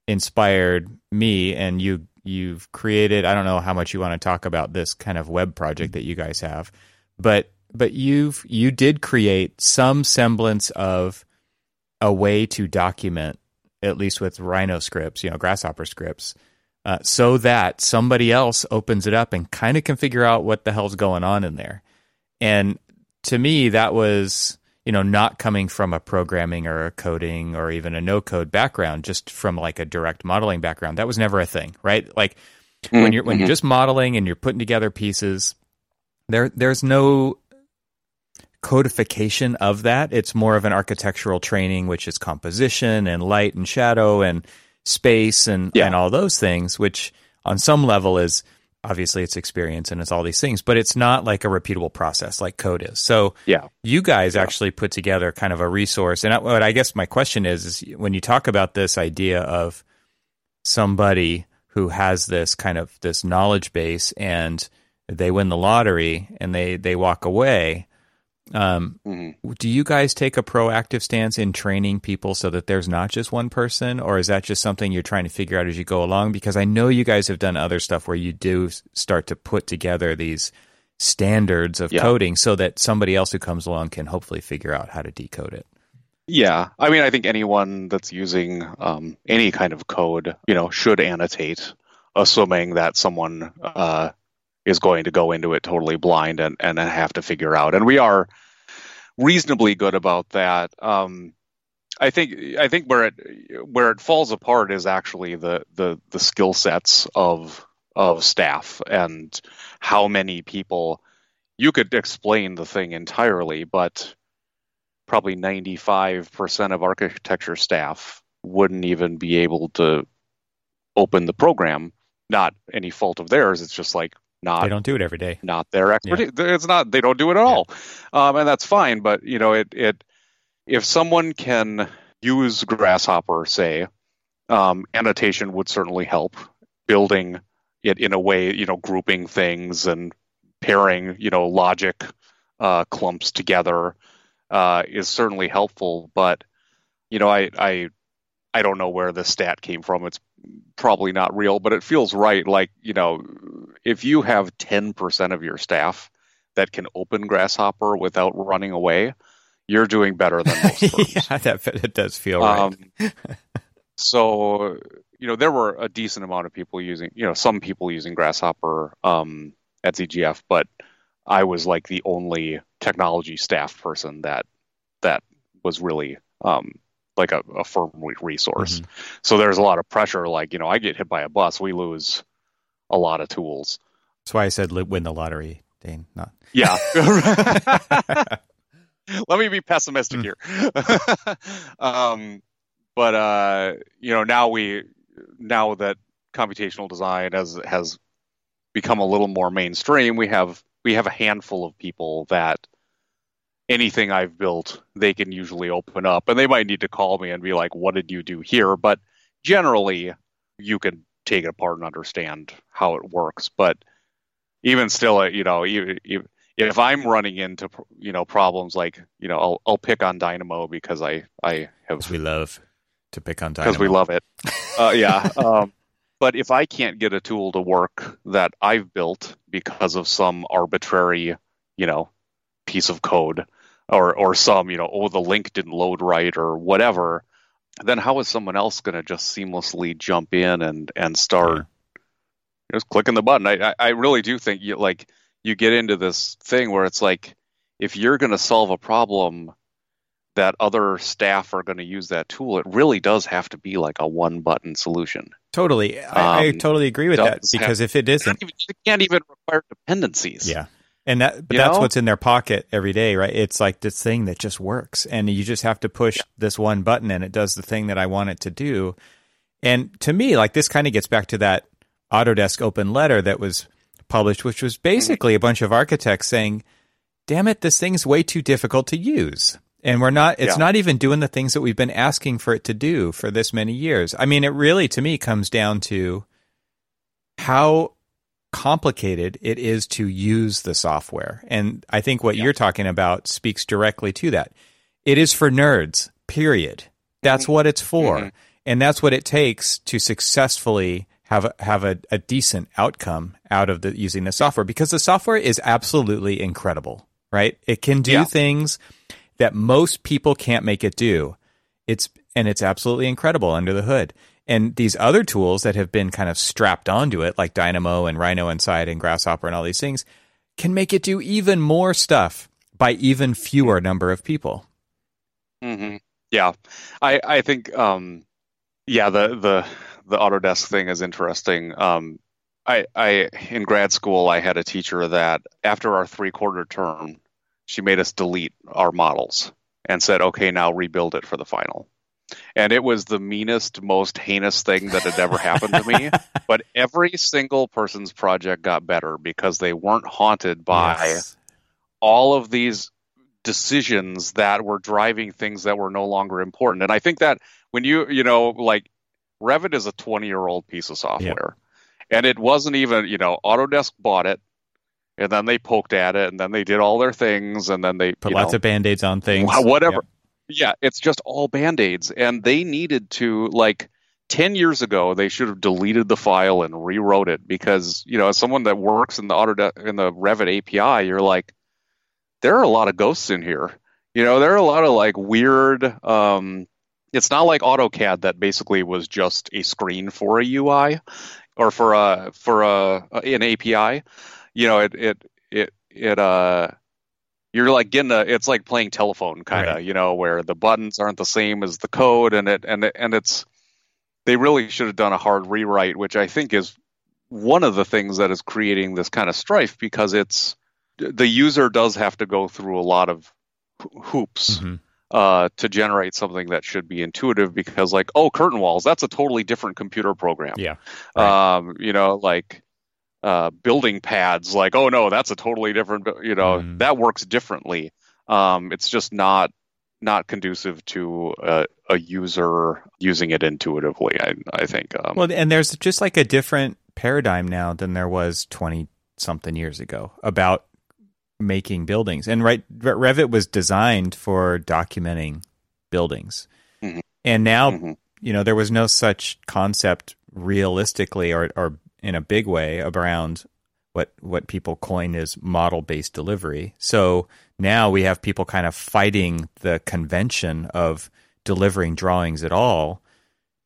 inspired me, and you you've created. I don't know how much you want to talk about this kind of web project that you guys have, but but you've you did create some semblance of a way to document, at least with Rhino scripts, you know, Grasshopper scripts, uh, so that somebody else opens it up and kind of can figure out what the hell's going on in there. And to me, that was you know, not coming from a programming or a coding or even a no code background, just from like a direct modeling background. That was never a thing, right? Like mm-hmm. when you're when you're mm-hmm. just modeling and you're putting together pieces, there there's no codification of that. It's more of an architectural training, which is composition and light and shadow and space and yeah. and all those things, which on some level is obviously it's experience and it's all these things, but it's not like a repeatable process like code is. So yeah, you guys yeah. actually put together kind of a resource. And what I guess my question is, is when you talk about this idea of somebody who has this kind of this knowledge base and they win the lottery and they they walk away um, mm-hmm. Do you guys take a proactive stance in training people so that there's not just one person, or is that just something you're trying to figure out as you go along? Because I know you guys have done other stuff where you do start to put together these standards of yeah. coding so that somebody else who comes along can hopefully figure out how to decode it. Yeah, I mean, I think anyone that's using um, any kind of code, you know, should annotate, assuming that someone uh, is going to go into it totally blind and and have to figure out. And we are reasonably good about that. Um, I think I think where it where it falls apart is actually the the the skill sets of of staff and how many people you could explain the thing entirely, but probably 95% of architecture staff wouldn't even be able to open the program. Not any fault of theirs. It's just like not they don't do it every day. Not their expertise. Yeah. It's not they don't do it at all, um, and that's fine. But you know, it it if someone can use Grasshopper, say, um, annotation would certainly help. Building it in a way, you know, grouping things and pairing, you know, logic uh, clumps together uh, is certainly helpful. But you know, I I I don't know where the stat came from. It's probably not real, but it feels right. Like you know, if you have ten percent of your staff that can open Grasshopper without running away, you're doing better than most <laughs> firms. yeah, that it does feel right. Um, so you know, there were a decent amount of people using, you know, some people using Grasshopper um, at ZGF, but I was like the only technology staff person that that was really um, like a, a firm resource. Mm-hmm. So there's a lot of pressure. Like you know, I get hit by a bus, we lose a lot of tools. That's why I said win the lottery, Dane. Not <laughs> yeah. <laughs> Let me be pessimistic mm. here. <laughs> um, but uh, you know, now we now that computational design has has become a little more mainstream, we have we have a handful of people that anything I've built, they can usually open up, and they might need to call me and be like, "What did you do here?" But generally, you can take it apart and understand how it works. But even still, uh, you know, if I'm running into you know problems like you know, I'll I'll pick on Dynamo because I I have we love to pick on Dynamo because we love it. <laughs> Uh, yeah. Um, but if I can't get a tool to work that I've built because of some arbitrary, you know, piece of code or or some, you know, oh the link didn't load right or whatever, then how is someone else going to just seamlessly jump in and and start yeah. just clicking the button? I I really do think you like you get into this thing where it's like if you're going to solve a problem that other staff are going to use that tool, it really does have to be like a one button solution. Totally. I, um, I totally agree with that because have, if it isn't, it can't even require dependencies. Yeah. And that, but that's know? what's in their pocket every day, right? It's like this thing that just works, and you just have to push yeah. this one button, and it does the thing that I want it to do. And to me, like this kind of gets back to that Autodesk open letter that was published, which was basically mm-hmm. a bunch of architects saying, "Damn it, this thing's way too difficult to use." And we're not, it's yeah. not even doing the things that we've been asking for it to do for this many years. I mean, it really, to me, comes down to how complicated it is to use the software. And I think what yeah. you're talking about speaks directly to that. It is for nerds, period. That's mm-hmm. what it's for. Mm-hmm. And that's what it takes to successfully have a, have a, a decent outcome out of the using the software because the software is absolutely incredible, right? It can do yeah. things that most people can't make it do. It's and it's absolutely incredible under the hood. And these other tools that have been kind of strapped onto it, like Dynamo and Rhino Inside and Grasshopper and all these things, can make it do even more stuff by even fewer number of people. Mm-hmm. Yeah, I I think um, yeah the the the Autodesk thing is interesting. Um, I I in grad school I had a teacher that after our three quarter term she made us delete our models and said, okay, now rebuild it for the final. And it was the meanest, most heinous thing that had ever happened to me. <laughs> But every single person's project got better because they weren't haunted by yes. all of these decisions that were driving things that were no longer important. And I think that when you, you know, like Revit is a 20 year old piece of software. And it wasn't even, you know, Autodesk bought it and then they poked at it, and then they did all their things, and then they put lots know, of band aids on things. Whatever. Yep. Yeah, it's just all band aids, and they needed to like. 10 years ago they should have deleted the file and rewrote it because you know as someone that works in the Autodesk in the Revit API you're like there are a lot of ghosts in here you know there are a lot of like weird um, it's not like AutoCAD that basically was just a screen for a UI or for a for a an API you know, it it it it uh you're like getting a it's like playing telephone kind of, Right. you know, where the buttons aren't the same as the code and it and it, and it's they really should have done a hard rewrite, which I think is one of the things that is creating this kind of strife because it's the user does have to go through a lot of ho- hoops Mhm. uh, to generate something that should be intuitive because like oh curtain walls that's a totally different computer program Yeah. um, you know like uh, building pads like oh no that's a totally different you know Mhm. that works differently um, it's just not not conducive to a, a user using it intuitively i, I think um, Well, and there's just like a different paradigm now than there was 20 something years ago about making buildings. And right, Revit was designed for documenting buildings. Mhm. And now, Mhm. you know, there was no such concept realistically or, or in a big way around what what people coin as model based delivery. So now we have people kind of fighting the convention of delivering drawings at all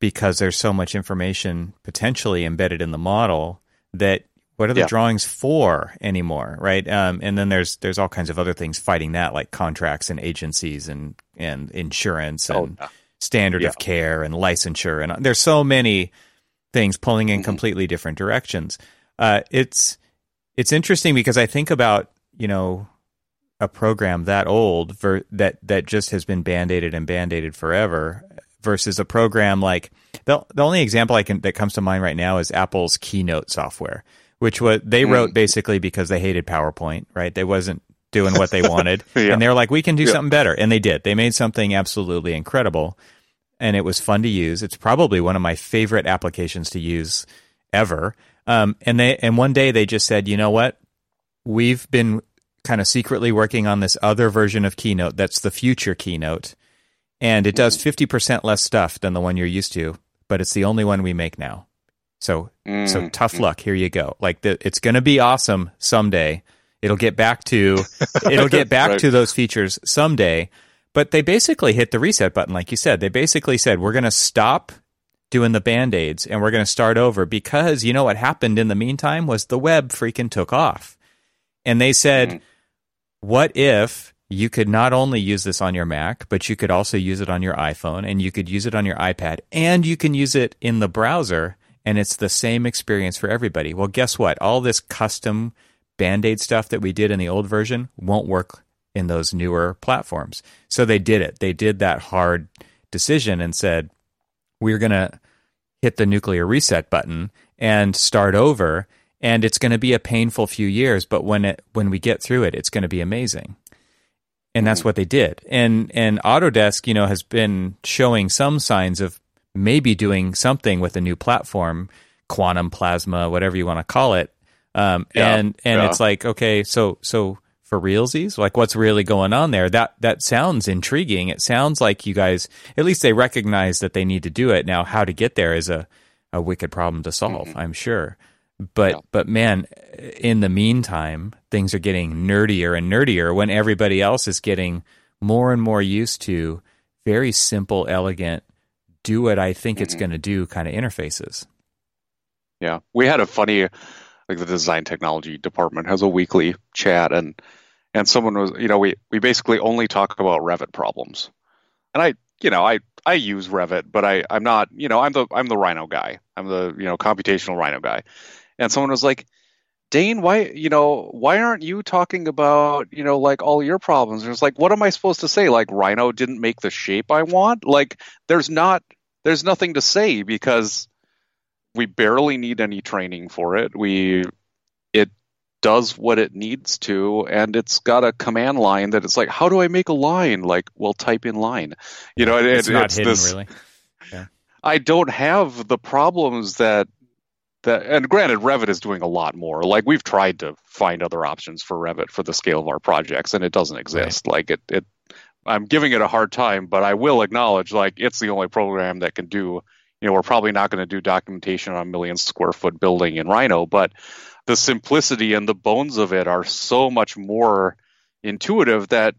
because there's so much information potentially embedded in the model that what are the Yeah. drawings for anymore, right? Um, and then there's there's all kinds of other things fighting that, like contracts and agencies and and insurance and Oh, yeah. standard Yeah. of care and licensure, and there's so many things pulling in Mhm. completely different directions. Uh, it's it's interesting because I think about you know a program that old ver- that that just has been band-aided and band-aided forever versus a program like the the only example I can that comes to mind right now is Apple's Keynote software, which was they Mm. wrote basically because they hated PowerPoint, right? They wasn't doing what they <laughs> wanted, Yeah. and they're like, we can do Yeah. something better, and they did. They made something absolutely incredible, and it was fun to use. It's probably one of my favorite applications to use ever. Um, and they and one day they just said, you know what? We've been kind of secretly working on this other version of Keynote that's the future Keynote, and it does fifty percent less stuff than the one you're used to, but it's the only one we make now. So so Mm. tough luck. Here you go. Like the, it's going to be awesome someday. It'll get back to <laughs> it'll get back Right. to those features someday. But they basically hit the reset button, like you said. They basically said we're going to stop doing the band aids and we're going to start over because you know what happened in the meantime was the web freaking took off, and they said, Mhm. what if you could not only use this on your Mac, but you could also use it on your iPhone and you could use it on your iPad and you can use it in the browser and it's the same experience for everybody. Well, guess what? All this custom band aid stuff that we did in the old version won't work in those newer platforms. So they did it. They did that hard decision and said, we're going to hit the nuclear reset button and start over. And it's going to be a painful few years, but when it when we get through it, it's going to be amazing. And that's what they did. And and Autodesk, you know, has been showing some signs of maybe doing something with a new platform, quantum plasma, whatever you want to call it. Um, Yeah, and and yeah. it's like, okay, so so for realsies, like what's really going on there? That that sounds intriguing. It sounds like you guys, at least they recognize that they need to do it. Now, how to get there is a a wicked problem to solve, I'm sure. But Yeah. but man, in the meantime, things are getting nerdier and nerdier when everybody else is getting more and more used to very simple, elegant, do what I think it's Mhm. going to do kind of interfaces. Yeah, we had a funny, like the design technology department has a weekly chat, and and someone was, you know, we we basically only talk about Revit problems, and I, you know, I I use Revit, but I I'm not, you know, I'm the I'm the Rhino guy, I'm the you know computational Rhino guy, and someone was like. Dane, why you know why aren't you talking about you know like all your problems? It's like, what am I supposed to say? Like Rhino didn't make the shape I want. Like there's not there's nothing to say because we barely need any training for it. We it does what it needs to, and it's got a command line that it's like, how do I make a line? Like, well, type in line. You know, it, It's it- not it's hidden this- really. I don't have the problems that that and granted Revit is doing a lot more. Like we've tried to find other options for Revit for the scale of our projects and it doesn't exist. Like it it I'm giving it a hard time, but I will acknowledge like it's the only program that can do you know, we're probably not going to do documentation on a million square foot building in Rhino, but the simplicity and the bones of it are so much more intuitive that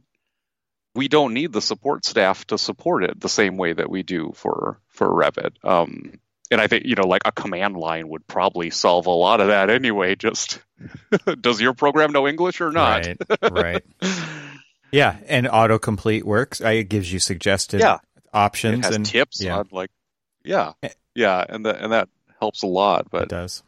we don't need the support staff to support it the same way that we do for for Revit. Um, and I think you know, like a command line would probably solve a lot of that anyway. Just <laughs> does your program know English or not? Right. Right. yeah, and autocomplete works. It gives you suggested Yeah. options it has and tips yeah. on like, yeah, Eh. yeah, and that and that helps a lot. it But does.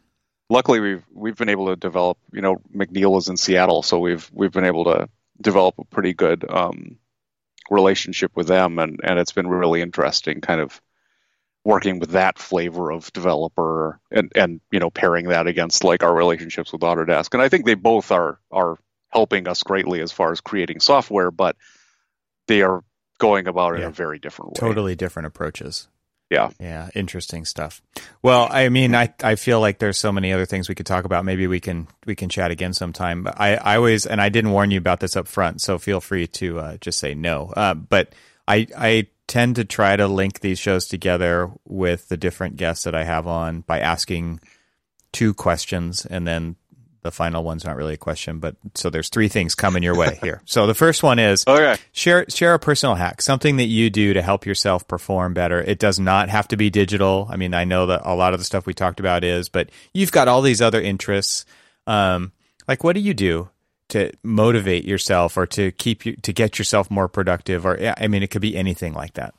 luckily, we've we've been able to develop. You know, McNeel is in Seattle, so we've we've been able to develop a pretty good um, relationship with them, and and it's been really interesting, kind of working with that flavor of developer and and you know pairing that against like our relationships with Autodesk, and I think they both are are helping us greatly as far as creating software, but they are going about it in a very different way. Totally different approaches. Yeah. Yeah, interesting stuff. Well, I mean, I, I feel like there's so many other things we could talk about. Maybe we can we can chat again sometime. But I, I always and I didn't warn you about this up front, so feel free to uh, just say no. Uh, but I I tend to try to link these shows together with the different guests that I have on by asking two questions, and then the final one's not really a question. But so there's three things coming your way here. So the first one is <laughs> Okay. share share a personal hack, something that you do to help yourself perform better. It does not have to be digital. I mean, I know that a lot of the stuff we talked about is, but you've got all these other interests. Um, like, what do you do to motivate yourself or to keep you to get yourself more productive? Or I mean, it could be anything like that.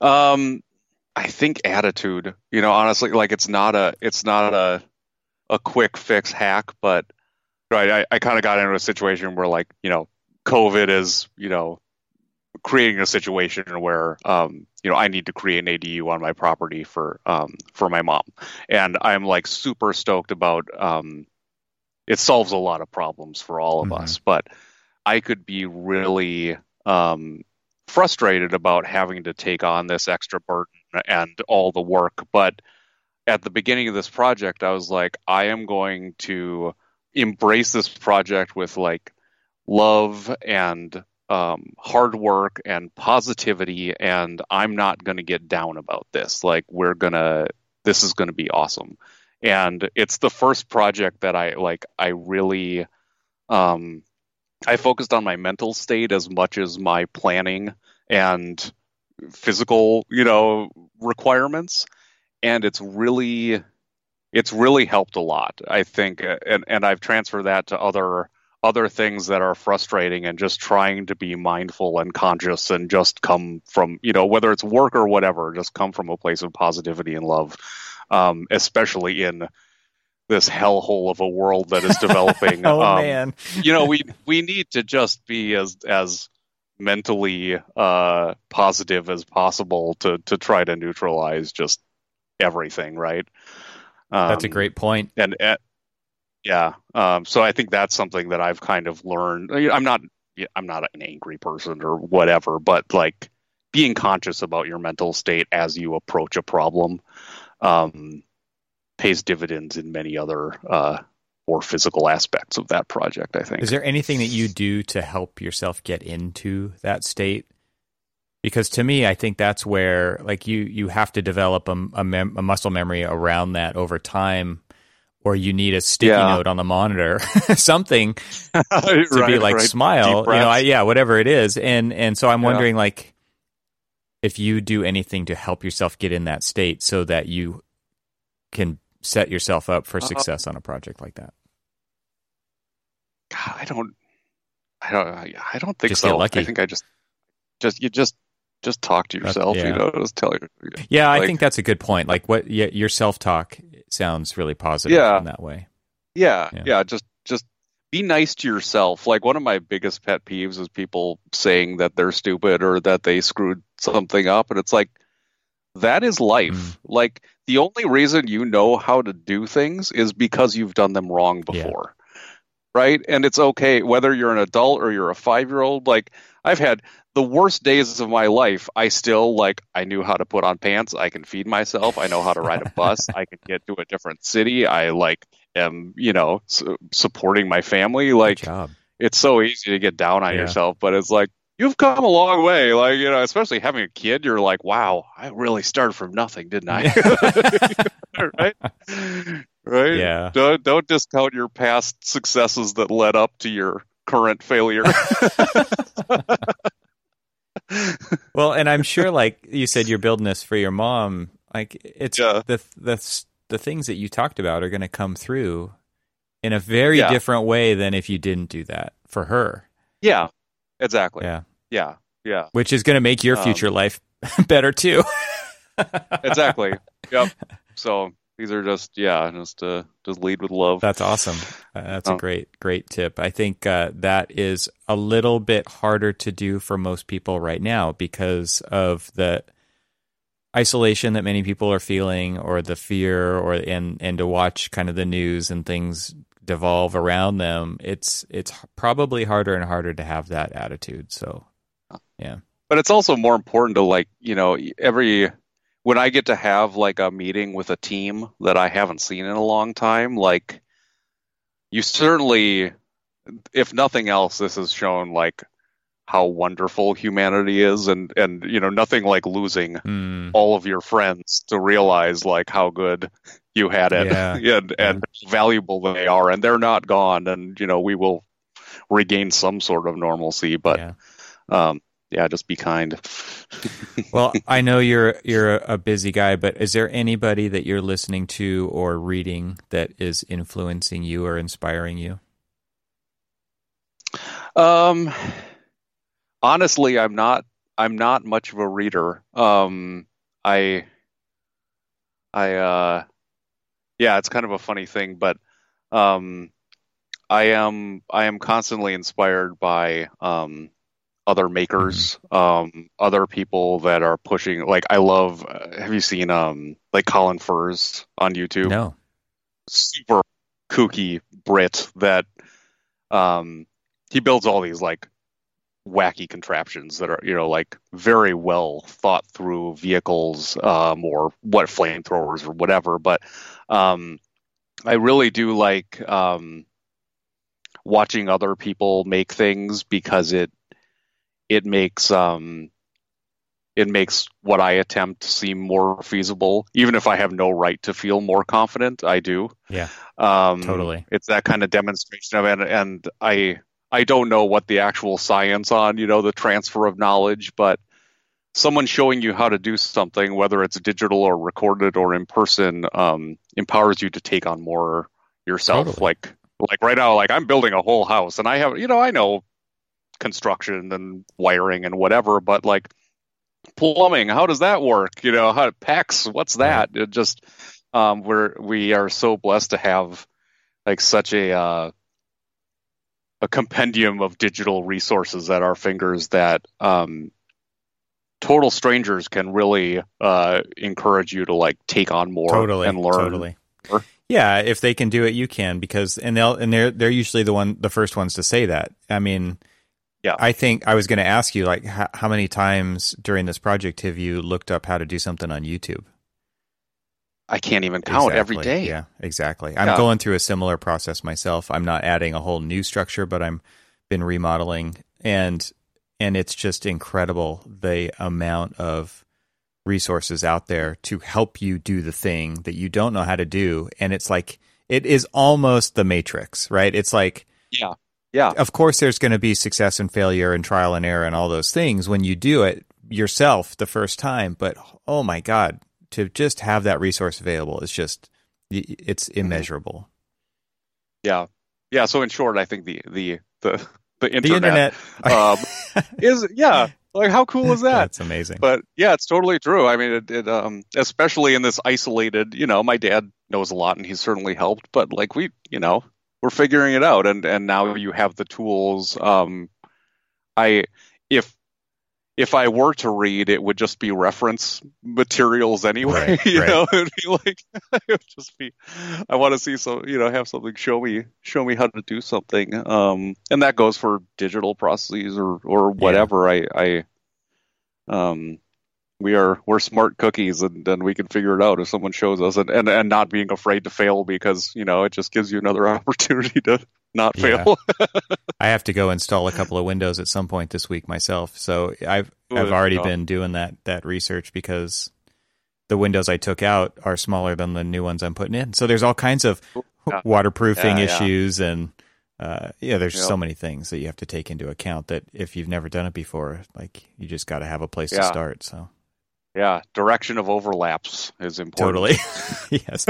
Um, I think attitude. You know, honestly, like it's not a it's not a a quick fix hack, but right. I, I kind of got into a situation where like you know, COVID is you know creating a situation where um you know I need to create an ADU on my property for um for my mom, and I'm like super stoked about um it solves a lot of problems for all of Mhm. us, but I could be really um frustrated about having to take on this extra burden and all the work. But at the beginning of this project, I was like, I am going to embrace this project with like love and um, hard work and positivity, and I'm not going to get down about this. Like, we're gonna, this is going to be awesome. And it's the first project that I like, I really, um, I focused on my mental state as much as my planning and physical, you know, requirements. And it's really, it's really helped a lot. I think, uh, and and I've transferred that to other other things that are frustrating and just trying to be mindful and conscious and just come from you know whether it's work or whatever just come from a place of positivity and love um, especially in this hellhole of a world that is developing <laughs> oh um, man, you know we we need to just be as as mentally uh positive as possible to to try to neutralize just everything right um, that's a great point. and uh, yeah um so i think that's something that i've kind of learned i'm not i'm not an angry person or whatever but like being conscious about your mental state as you approach a problem um pays dividends in many other uh or physical aspects of that project i think Is there anything that you do to help yourself get into that state? Because to me, I think that's where like you you have to develop a, a, mem- a muscle memory around that over time, or you need a sticky Yeah. note on the monitor, <laughs> something <laughs> to be like right. smile, Deep you know, I, yeah, whatever it is, and and so I'm Yeah. wondering like if you do anything to help yourself get in that state so that you can set yourself up for Uh, success on a project like that. God, I don't, I don't, I don't think Just so. I think I just, just you just, just talk to yourself. yeah. You know, just tell your. Yeah, I think that's a good point. Like what yeah, your self talk sounds really positive Yeah. in that way. Yeah, Yeah. yeah, Just, just be nice to yourself. Like one of my biggest pet peeves is people saying that they're stupid or that they screwed something up, and it's like that is life. Mm. Like the only reason you know how to do things is because you've done them wrong before. Right? And it's okay whether you're an adult or you're a 5-year-old like I've had the worst days of my life. I still like I knew how to put on pants, I can feed myself, I know how to ride a bus, <laughs> I can get to a different city. I like am, you know, su- supporting my family like it's so easy to get down on Yeah. yourself, but it's like you've come a long way. Like, you know, especially having a kid, you're like, wow, I really started from nothing, didn't I? <laughs> right? <laughs> Right? Yeah. Don't don't discount your past successes that led up to your current failure. <laughs> <laughs> Well, and I'm sure like you said you're building this for your mom. Like it's Yeah. the the the things that you talked about are going to come through in a very Yeah. different way than if you didn't do that for her. Yeah, exactly. Yeah. Yeah, yeah, Which is going to make your Um, future life <laughs> better too. exactly. yep. So these are just yeah, just uh, just lead with love. That's awesome. Uh, that's a Oh. great, great tip. I think uh, that is a little bit harder to do for most people right now because of the isolation that many people are feeling, or the fear, or and and to watch kind of the news and things devolve around them. It's it's probably harder and harder to have that attitude. So, yeah, but it's also more important to like you know every when i get to have like a meeting with a team that i haven't seen in a long time like you certainly if nothing else this has shown like how wonderful humanity is and and you know nothing like losing Mm, all of your friends to realize like how good you had it Yeah. <laughs> and and valuable they are and they're not gone and you know we will regain some sort of normalcy but yeah. um yeah just be kind <laughs> well, I know you're you're a busy guy, but is there anybody that you're listening to or reading that is influencing you or inspiring you? Um, honestly, I'm not. I'm not much of a reader. Um, I, I, uh, yeah, it's kind of a funny thing, but, um, I am. I am constantly inspired by um, other makers, um, other people that are pushing. Like, I love. Uh, have you seen um, like Colin Furze on YouTube? No. super kooky Brit that um he builds all these like wacky contraptions that are you know like very well thought through vehicles um or what flamethrowers or whatever but um I really do like um watching other people make things because it it makes um it makes what I attempt seem more feasible even if I have no right to feel more confident I do Yeah. um, Totally. It's that kind of demonstration of it, and I I don't know what the actual science on you know the transfer of knowledge, but someone showing you how to do something, whether it's digital or recorded or in person, um, empowers you to take on more yourself. Totally. Like like right now, like I'm building a whole house, and I have you know I know construction and wiring and whatever, but like plumbing, how does that work? You know, how PEX, what's that? It just um, we're we are so blessed to have like such a uh, a compendium of digital resources at our fingers that um, total strangers can really uh, encourage you to like take on more totally and learn. Totally. more. Yeah, if they can do it, you can because and they'll and they're they're usually the one the first ones to say that. I mean, Yeah. I think I was going to ask you like how, how many times during this project have you looked up how to do something on YouTube? I can't even count every Exactly. day. Yeah, exactly. I'm Yeah. going through a similar process myself. I'm not adding a whole new structure, but I'm been remodeling and and it's just incredible the amount of resources out there to help you do the thing that you don't know how to do and it's like it is almost the matrix, right? It's like Yeah. Yeah. of course there's going to be success and failure and trial and error and all those things when you do it yourself the first time but oh my god to just have that resource available is just it's immeasurable Yeah. Yeah. So in short, I think the the the <laughs> the the internet, internet um, <laughs> is yeah. Like how cool is that? that's amazing but yeah, it's totally true. I mean, it, it um, especially in this isolated, you know, my dad knows a lot and he's certainly helped, but like we, you know, we're figuring it out, and and now you have the tools. Um, I if if I were to read, it would just be reference materials anyway. Right, <laughs> you right. know, <laughs> it'd be like <laughs> it would just be. I want to see some, you know, have something show me show me how to do something. Um, and that goes for digital processes or or whatever. I I um we are we're smart cookies and, and we can figure it out if someone shows us and, and and not being afraid to fail because you know it just gives you another <laughs> opportunity to not Yeah. fail <laughs> i have to go install a couple of windows at some point this week myself so i've i've already been doing that that research because the windows i took out are smaller than the new ones i'm putting in so there's all kinds of Yeah. waterproofing Yeah, yeah. issues and uh, yeah, there's Yep. so many things that you have to take into account that if you've never done it before, like you just got to have a place to start. So yeah. Direction of overlaps is important. Totally. <laughs> <laughs> yes.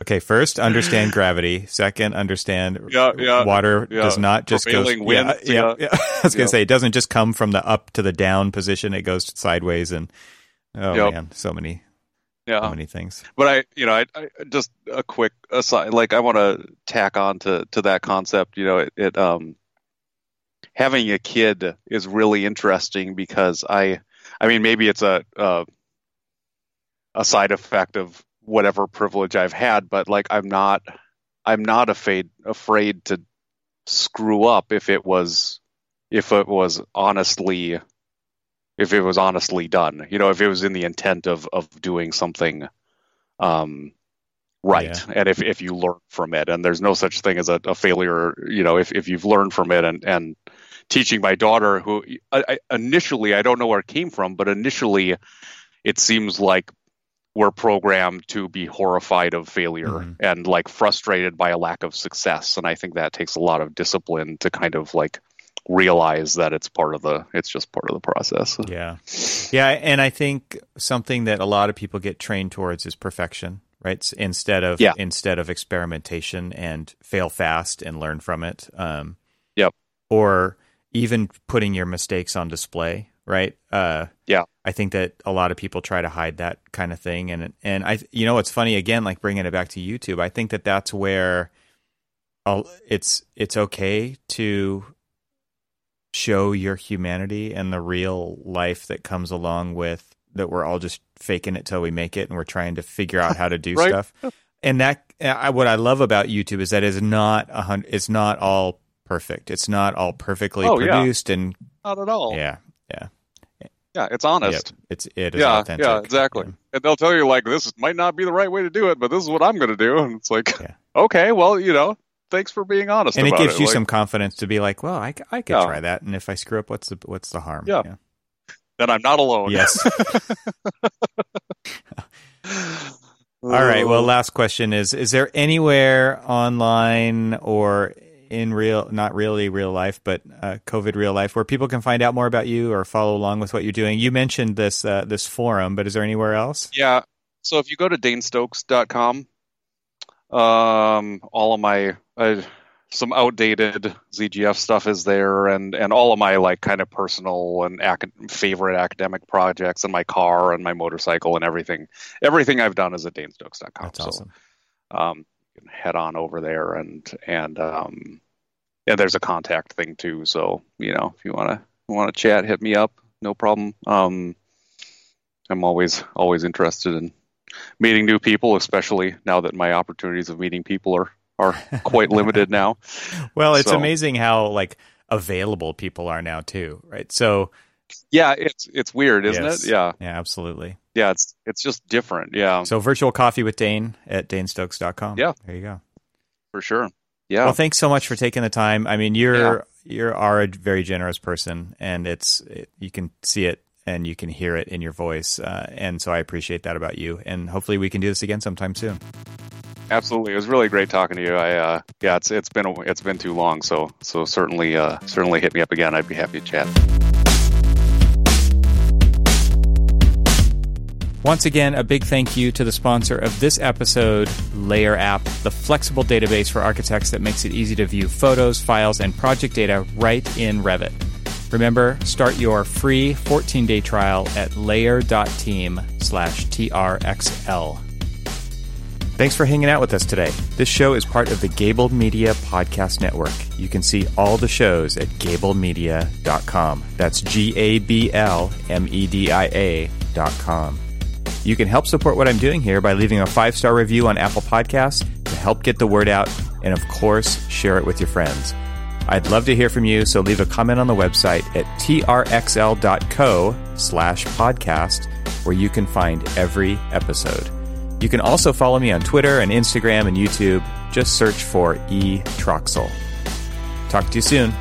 okay, first understand gravity. Second, understand Yeah, yeah, water yeah. does not just go Prevailing yeah, yeah, yeah. yeah. <laughs> I was going to say it doesn't just come from the up to the down position, it goes sideways and oh Yep. man, so many Yeah. so many things. but I, you know, I, I just a quick aside. Like I want to tack on to to that concept. You know, it, it um having a kid is really interesting because I, I mean, maybe it's a a, a side effect of whatever privilege I've had, but like I'm not, I'm not afraid afraid to screw up if it was if it was honestly if it was honestly done you know if it was in the intent of of doing something um right. And if if you learn from it and there's no such thing as a, a failure you know if if you've learned from it and and teaching my daughter who I, I, initially i don't know where it came from but initially it seems like we're programmed to be horrified of failure Mhm. and like frustrated by a lack of success and i think that takes a lot of discipline to kind of like realize that it's part of the it's just part of the process Yeah. Yeah, and I think something that a lot of people get trained towards is perfection, right? Instead of Yeah. instead of experimentation and fail fast and learn from it. Um Yep. Or even putting your mistakes on display, right? Uh Yeah. I think that a lot of people try to hide that kind of thing and and I you know it's funny again like bringing it back to YouTube. I think that that's where I'll, it's it's okay to show your humanity and the real life that comes along with that we're all just faking it till we make it and we're trying to figure out how to do <laughs> Right. stuff and that I, what i love about youtube is that it's not a hundred it's not all perfect. It's not all perfectly Oh, yeah. produced and not at all. Yeah yeah. Yeah it's yep, honest it's it is yeah authentic. yeah exactly. And they'll tell you like this might not be the right way to do it but this is what i'm going to do. And it's like Yeah. okay well you know thanks for being honest and it gives you Like, some confidence to be like well I, I could Yeah. try that. And if i screw up what's the what's the harm? Yeah. then i'm not alone. Yes. <laughs> <laughs> <laughs> All right. Well, uh. last question is: Is there anywhere online or in real, not really real life, but uh, COVID real life, where people can find out more about you or follow along with what you're doing? You mentioned this uh, this forum, but is there anywhere else? Yeah. So if you go to danestokes.com, um, all of my uh, some outdated ZGF stuff is there, and and all of my like kind of personal and ac- favorite academic projects, and my car and my motorcycle and everything. Everything I've done is at danestokes.com. That's so, awesome. um, you can head on over there, and and um, and there's a contact thing too. So you know, if you want to want to chat, hit me up. No problem. Um, I'm always always interested in meeting new people, especially now that my opportunities of meeting people are are quite <laughs> limited now. Well, it's So- amazing how like available people are now too, right? So Yeah, it's it's weird, isn't Yes. it? Yeah, yeah, absolutely. yeah, it's it's just different. Yeah, So virtual coffee with Dane at danestokes.com. Yeah. There you go. for sure. Yeah, Well, thanks so much for taking the time. I mean, you're you are a very generous person, and it's it, you can see it and you can hear it in your voice, uh, and so I appreciate that about you. And hopefully, we can do this again sometime soon. absolutely. It was really great talking to you. I uh, yeah, it's it's been a, it's been too long, so so certainly uh, certainly hit me up again. I'd be happy to chat. Once again, a big thank you to the sponsor of this episode, Layer App, the flexible database for architects that makes it easy to view photos, files, and project data right in Revit. Remember, start your free 14-day trial at layer.team slash TRXL. Thanks for hanging out with us today. This show is part of the GABL Media Podcast Network. You can see all the shows at gablmedia.com. That's G A B L M E D I A dot com. You can help support what I'm doing here by leaving a five star review on Apple Podcasts to help get the word out, and of course, share it with your friends. I'd love to hear from you, so leave a comment on the website at trxl.co slash podcast, where you can find every episode. You can also follow me on Twitter and Instagram and YouTube. Just search for E. Troxel. Talk to you soon.